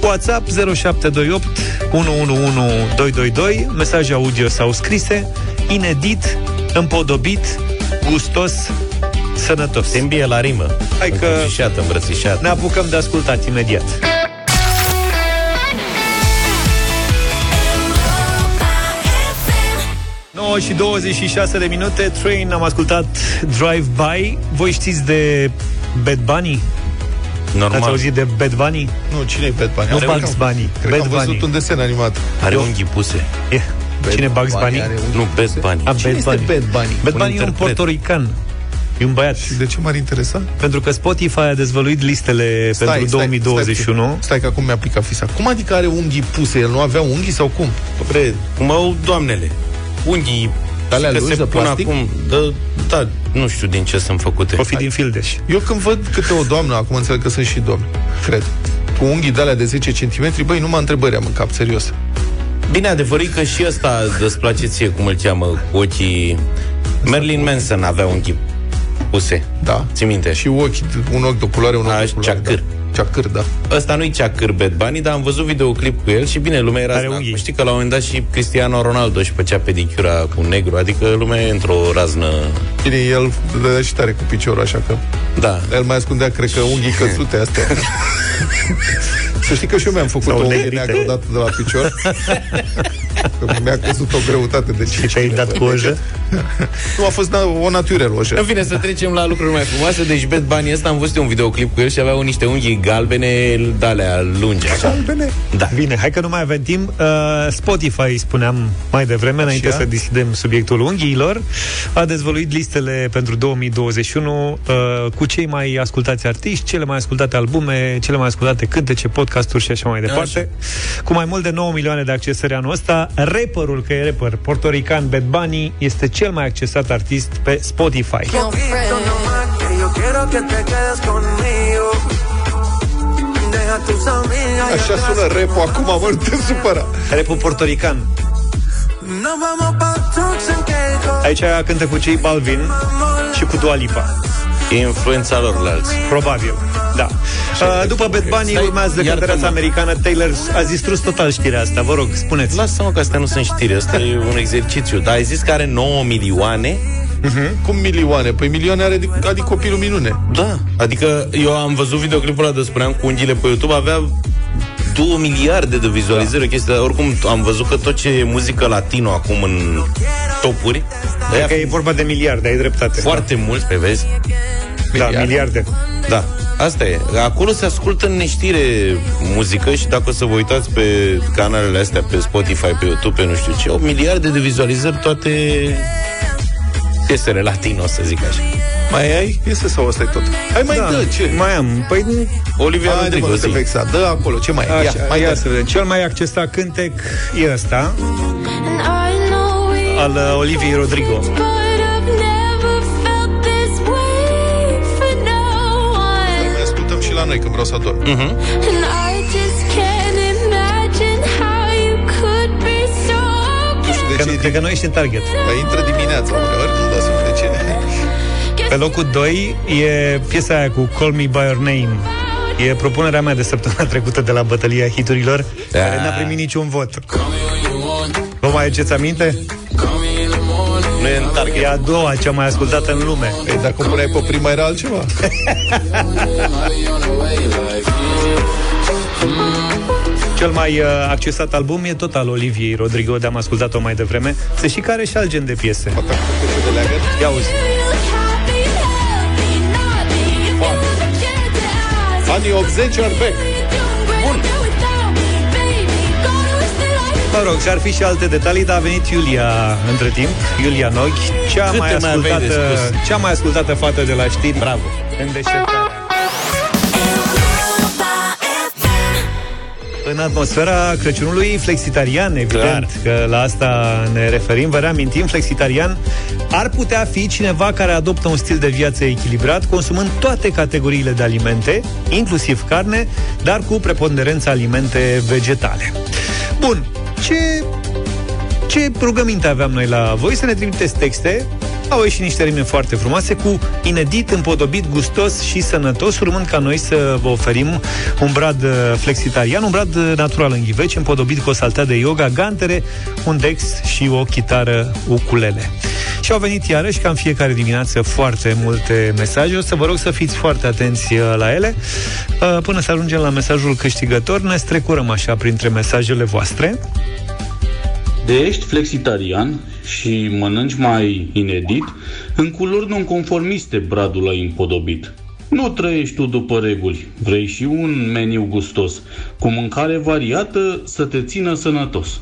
WhatsApp 0728 111222, mesaje audio sau scrise, inedit, împodobit, gustos, sănătos. Se îmbie la rimă. Hai că Îmbrățișată, îmbrățișată. ne apucăm de ascultat imediat. ...9 și 26 de minute, Train, am ascultat Drive By. Voi știți de Bad Bunny? Normal. Ați auzit de Bad Bunny? Nu, cine e Bad Bunny? Nu Are Bugs un- Bunny. Cred Bad că am văzut Bunny. un desen animat. Are Eu- unghii puse. E. Cine Bugs Bunny? are un- Nu, Bad Bunny. A, Cine Bad este Bunny. Bad Bunny? Bad Un Bunny e un interpret. portorican. E un băiat. De ce m-ar interesa? Pentru că Spotify a dezvăluit listele pentru 2021. Stai, stai că acum mi-a aplicat fisa. Cum adică are unghii puse? El nu avea unghii sau cum? Bre, cum au doamnele. Unghii Alea că lungi se de pun plastic? acum. Da, da, nu știu din ce sunt făcute. O fi din Fildeș. Eu când văd câte o doamnă, acum înțeleg că sunt și domni, cred, cu unghii de alea de 10 cm, băi, nu mă întrebări am în cap, serios. Bine, adevărul e că și ăsta îți place ție, cum îl cheamă, cu ochii... Marilyn Manson avea unghii puse. Da. Ți minte? Și ochi, un ochi de culoare, un ochi A, de culoare. ceacâr. Da. Ceacâr, da. Ăsta nu-i ceacâr Bad Bunny, dar am văzut videoclip cu el și bine, lumea era Are razna. unghii. Știi că la un moment dat și Cristiano Ronaldo își făcea pedicura cu negru, adică lumea e într-o raznă... Bine, el dădea și tare cu piciorul, așa că Da. el mai ascundea, cred că, unghii căsute astea. [laughs] Să știi că și eu mi-am făcut Sau o unghie negrite. neagră odată de la picior. [laughs] Că mi-a căzut o greutate de 5 Și te-ai dat cu ojă? Nu, a fost na- o naturel o În fine, să trecem la lucruri mai frumoase. Deci Bad Bunny ăsta am văzut eu un videoclip cu el și avea niște unghii galbene, de-alea lungi. Așa. Bine. Da. Bine, hai că nu mai avem timp. Uh, Spotify, spuneam mai devreme, înainte Așa. să deschidem subiectul unghiilor, a dezvăluit listele pentru 2021 uh, cu cei mai ascultați artiști, cele mai ascultate albume, cele mai ascultate cântece, podcasturi și așa mai departe. Cu mai mult de 9 milioane de accesări anul ăsta, rapperul, că e rapper, portorican Bad Bunny, este cel mai accesat artist pe Spotify. Așa sună rap acum, mă, nu te supăra. Rapul portorican. Aici cântă cu cei Balvin și cu Dua Lipa. E influența lor la alții. Probabil, da. Uh, după Bad Bunny Stai, urmează iartă-mă. cântăreața americană Taylor. A distrus total știrea asta, vă rog, spuneți. Lasă-mă că astea nu sunt știri, asta e un exercițiu. Dar ai zis că are 9 milioane? Cum milioane? Păi milioane are de, adică copilul minune. Da. Adică eu am văzut videoclipul ăla de spuneam cu unghiile pe YouTube, avea 2 miliarde de vizualizări, da. o chestie, dar oricum am văzut că tot ce e muzică latino acum în topuri, Cred că e vorba de miliarde, ai dreptate. foarte mulți, pe vezi? Da, miliarde. Da, asta e. Acolo se ascultă în neștire muzică și dacă o să vă uitați pe canalele astea, pe Spotify, pe YouTube, pe nu știu ce, o miliarde de vizualizări toate Piesele latino, să zic așa. Mai ai piese sau asta e tot? Hai mai Da, dă, ce? Mai am. Păi Olivia Haide, Rodrigo, mă, nu te zi. vexa. Dă acolo, ce mai ai? Așa, Ia, mai ia dă. să vedem. Cel mai accesat cântec e ăsta, al uh, Oliviei Rodrigo. Mai ascultăm și la noi când vreau să ador. Mhm. Nu știu de Că, ce. cred că nu ești în target. Dar intră dimineața uneori, nu dau seama de ce. Pe locul 2 e piesa aia cu Call Me By Your Name. E propunerea mea de săptămâna trecută de la bătălia hiturilor, Da. care n-a primit niciun vot. Vă mai aduceți aminte? Nu e în target. E a doua cea mai ascultată în lume. Ei, dacă o puneai pe prima era altceva. [laughs] Cel mai uh, accesat album e tot al Oliviei Rodrigo, de-am ascultat-o mai devreme. Se și care și alt gen de piese. Poate acum de leagă. Ia uzi. Anii 80 are back. Mă rog, și ar fi și alte detalii, dar a venit Iulia între timp, Iulia Noghi, cea Câte mai mai aveai de ascultată, spus? cea mai ascultată fată de la știri. Bravo. În deșteptarea. În atmosfera Crăciunului flexitarian, evident, Clar. că la asta ne referim. Vă reamintim, flexitarian ar putea fi cineva care adoptă un stil de viață echilibrat, consumând toate categoriile de alimente, inclusiv carne, dar cu preponderență alimente vegetale. Bun, ce ce rugăminte aveam noi la voi să ne trimiteți texte au ieșit niște rime foarte frumoase cu inedit, împodobit, gustos și sănătos, urmând ca noi să vă oferim un brad uh, flexitarian, un brad uh, natural în ghiveci, împodobit cu o saltea de yoga, gantere, un dex și o chitară ukulele. Și au venit iarăși, ca în fiecare dimineață, foarte multe mesaje. O să vă rog să fiți foarte atenți uh, la ele. Uh, Până să ajungem la mesajul câștigător, ne strecurăm așa printre mesajele voastre. De ești flexitarian și mănânci mai inedit, în culori nonconformiste bradul ai împodobit. Nu trăiești tu după reguli, vrei și un meniu gustos, cu mâncare variată să te țină sănătos.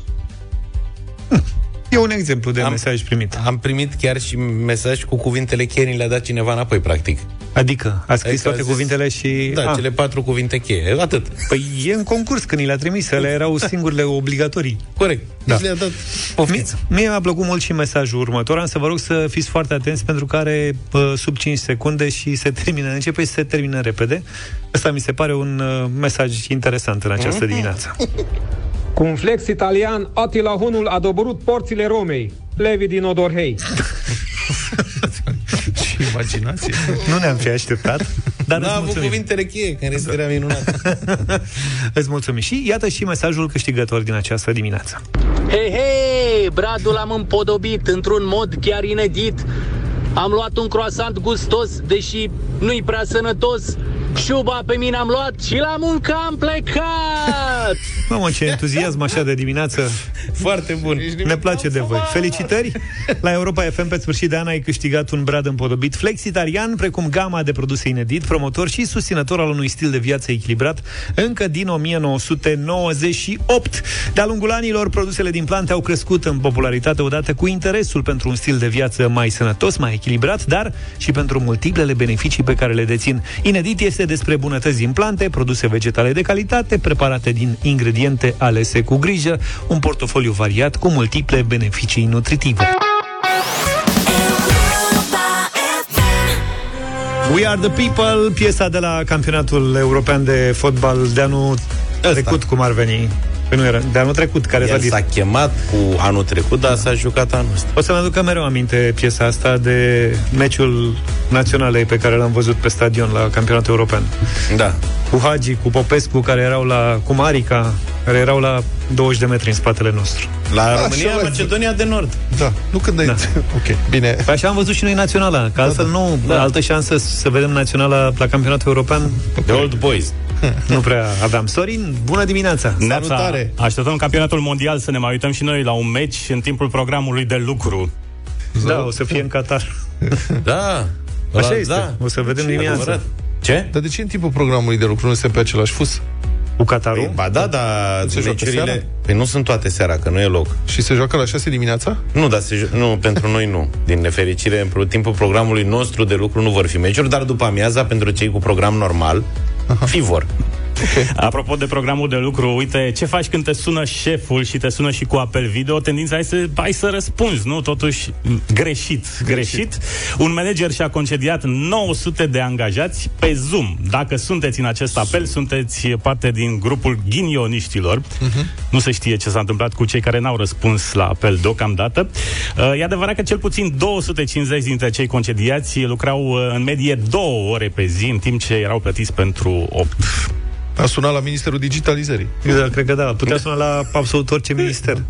E un exemplu de mesaj primit. Am primit chiar și mesaj cu cuvintele cheie, ni le-a dat cineva înapoi, practic. Adică, a scris Adică a toate zis- cuvintele și... Da, Ah. cele patru cuvinte cheie, atât. Păi e în concurs când ni le-a trimis, ele erau singurile obligatorii. Corect. Da. Deci le-a dat Mie, mie mi-a plăcut mult și mesajul următor, am să vă rog să fiți foarte atenți pentru că are pă, sub 5 secunde și se termină, începe și se termină repede. Ăsta mi se pare un uh, mesaj interesant în această dimineață. [laughs] Cu un flex italian, Attila Hunul a doborât porțile Romei. Levi din Odorhei. [laughs] Și imaginație. Nu ne-am fi așteptat, dar N-a îți avut mulțumim. cuvintele cheie, care era minunat. [laughs] Îți mulțumim. Și iată și mesajul câștigător din această dimineață. Hei, hei, bradul am împodobit într-un mod chiar inedit. Am luat un croissant gustos, deși nu-i prea sănătos. Șuba pe mine am luat și la muncă am plecat! Mamă, ce entuziasm așa de dimineață. Foarte bun. Ne place de voi. Felicitări! La Europa FM pe sfârșit de an ai câștigat un brad împodobit flexitarian, precum gama de produse inedit, promotor și susținător al unui stil de viață echilibrat încă din 1998. De-a lungul anilor, produsele din plante au crescut în popularitate odată cu interesul pentru un stil de viață mai sănătos, mai echilibrat, dar și pentru multiplele beneficii pe care le dețin. Inedit este despre bunătăți din plante, produse vegetale de calitate, preparate din ingrediente alese cu grijă, un portofoliu variat cu multiple beneficii nutritive. We are the people, piesa de la campionatul european de fotbal de anul trecut, cum ar veni. Păi nu era, de anul trecut, care s-a El zis. s-a chemat cu anul trecut, dar s-a jucat anul ăsta. O să-mi aducă mereu aminte piesa asta de meciul naționalei pe care l-am văzut pe stadion la campionatul european. Da. Cu Hagi, cu Popescu, care erau la... cu Marica, care erau la 20 de metri în spatele nostru. La Așa România, l-ai Macedonia de Nord. Da, nu când ai... Da. [laughs] Ok, bine. Păi așa am văzut și noi naționala, că altfel nu, da. altă șansă să vedem naționala la campionatul european. The Old Boys. Nu prea aveam. Sorin, bună dimineața! Neața, așteptăm campionatul mondial să ne mai uităm și noi la un meci în timpul programului de lucru. Da, o să fie în Qatar. Da. Așa Da, este. da. O să vedem Ce dimineața. adevărat. Ce? Dar de ce în timpul programului de lucru nu este pe același fus? Cu Qatarul? Păi, ba da, dar Se joacă seara? meciurile... Păi nu sunt toate seara, că nu e loc. Și se joacă la 6 dimineața? Nu, dar se, jo- nu, pentru noi nu. Din nefericire, în pro- timpul programului nostru de lucru nu vor fi meciuri, dar după amiaza, pentru cei cu program normal, fi vor. Apropo de programul de lucru, uite, ce faci când te sună șeful și te sună și cu apel video? Tendința este să, ai să răspunzi, nu? Totuși, m, greșit. Greșit. Un manager și-a concediat 900 de angajați pe Zoom. Dacă sunteți în acest apel, sunteți parte din grupul ghinioniștilor. Nu se știe ce s-a întâmplat cu cei care n-au răspuns la apel deocamdată. Uh, E adevărat că cel puțin 250 dintre cei concediați lucrau uh, în medie două ore pe zi, în timp ce erau plătiți pentru 8. A sunat la Ministerul Digitalizării. Da, cred că da. Putea suna la absolut orice minister.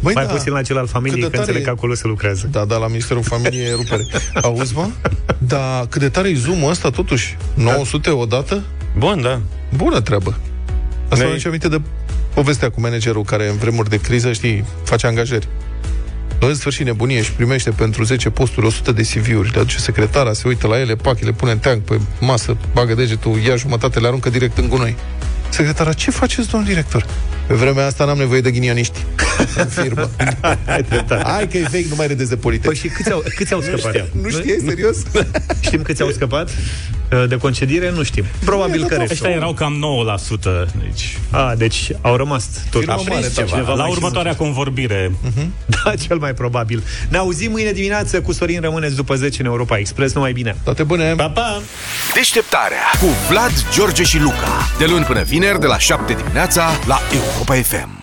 Băi, Mai da. puțin la cel al familiei, Cât că de tare înțeleg e- că acolo se lucrează. Da, da, la Ministerul Familiei e rupere. Auzi, mă? Dar cât de tare e zoom ăsta, totuși? 900 odată? Bun, da. Bună treabă. Asta Ne- mi-aduce aminte de povestea cu managerul care în vremuri de criză, știi, face angajări. În sfârșit nebunie și primește pentru 10 posturi 100 de CV-uri. Le aduce secretara, se uită la ele, pac, le pune în teanc pe masă, bagă degetul, ia jumătate, le aruncă direct în gunoi. Secretara, ce faceți, domnul director? Pe vremea asta n-am nevoie de ghinioniști [laughs] în firmă. Hai că e fake, nu mai râdeți de politică. Păi și câți au, câți au scăpat? Nu știai, serios? [laughs] Știm câți au scăpat? Uh, De concediere nu știm. Probabil că restul. Ăștia erau cam 9%. Deci, A, deci au rămas tot Firmă aprins mare, ceva. ceva. la mai următoarea convorbire, [laughs] Da, cel mai probabil. Ne auzim mâine dimineață cu Sorin Rămâneți după 10 în Europa Express. Numai bine! Toate bune! pa, pa! Deșteptarea cu Vlad, George și Luca. De luni până vineri, de la 7 dimineața, la Europa FM.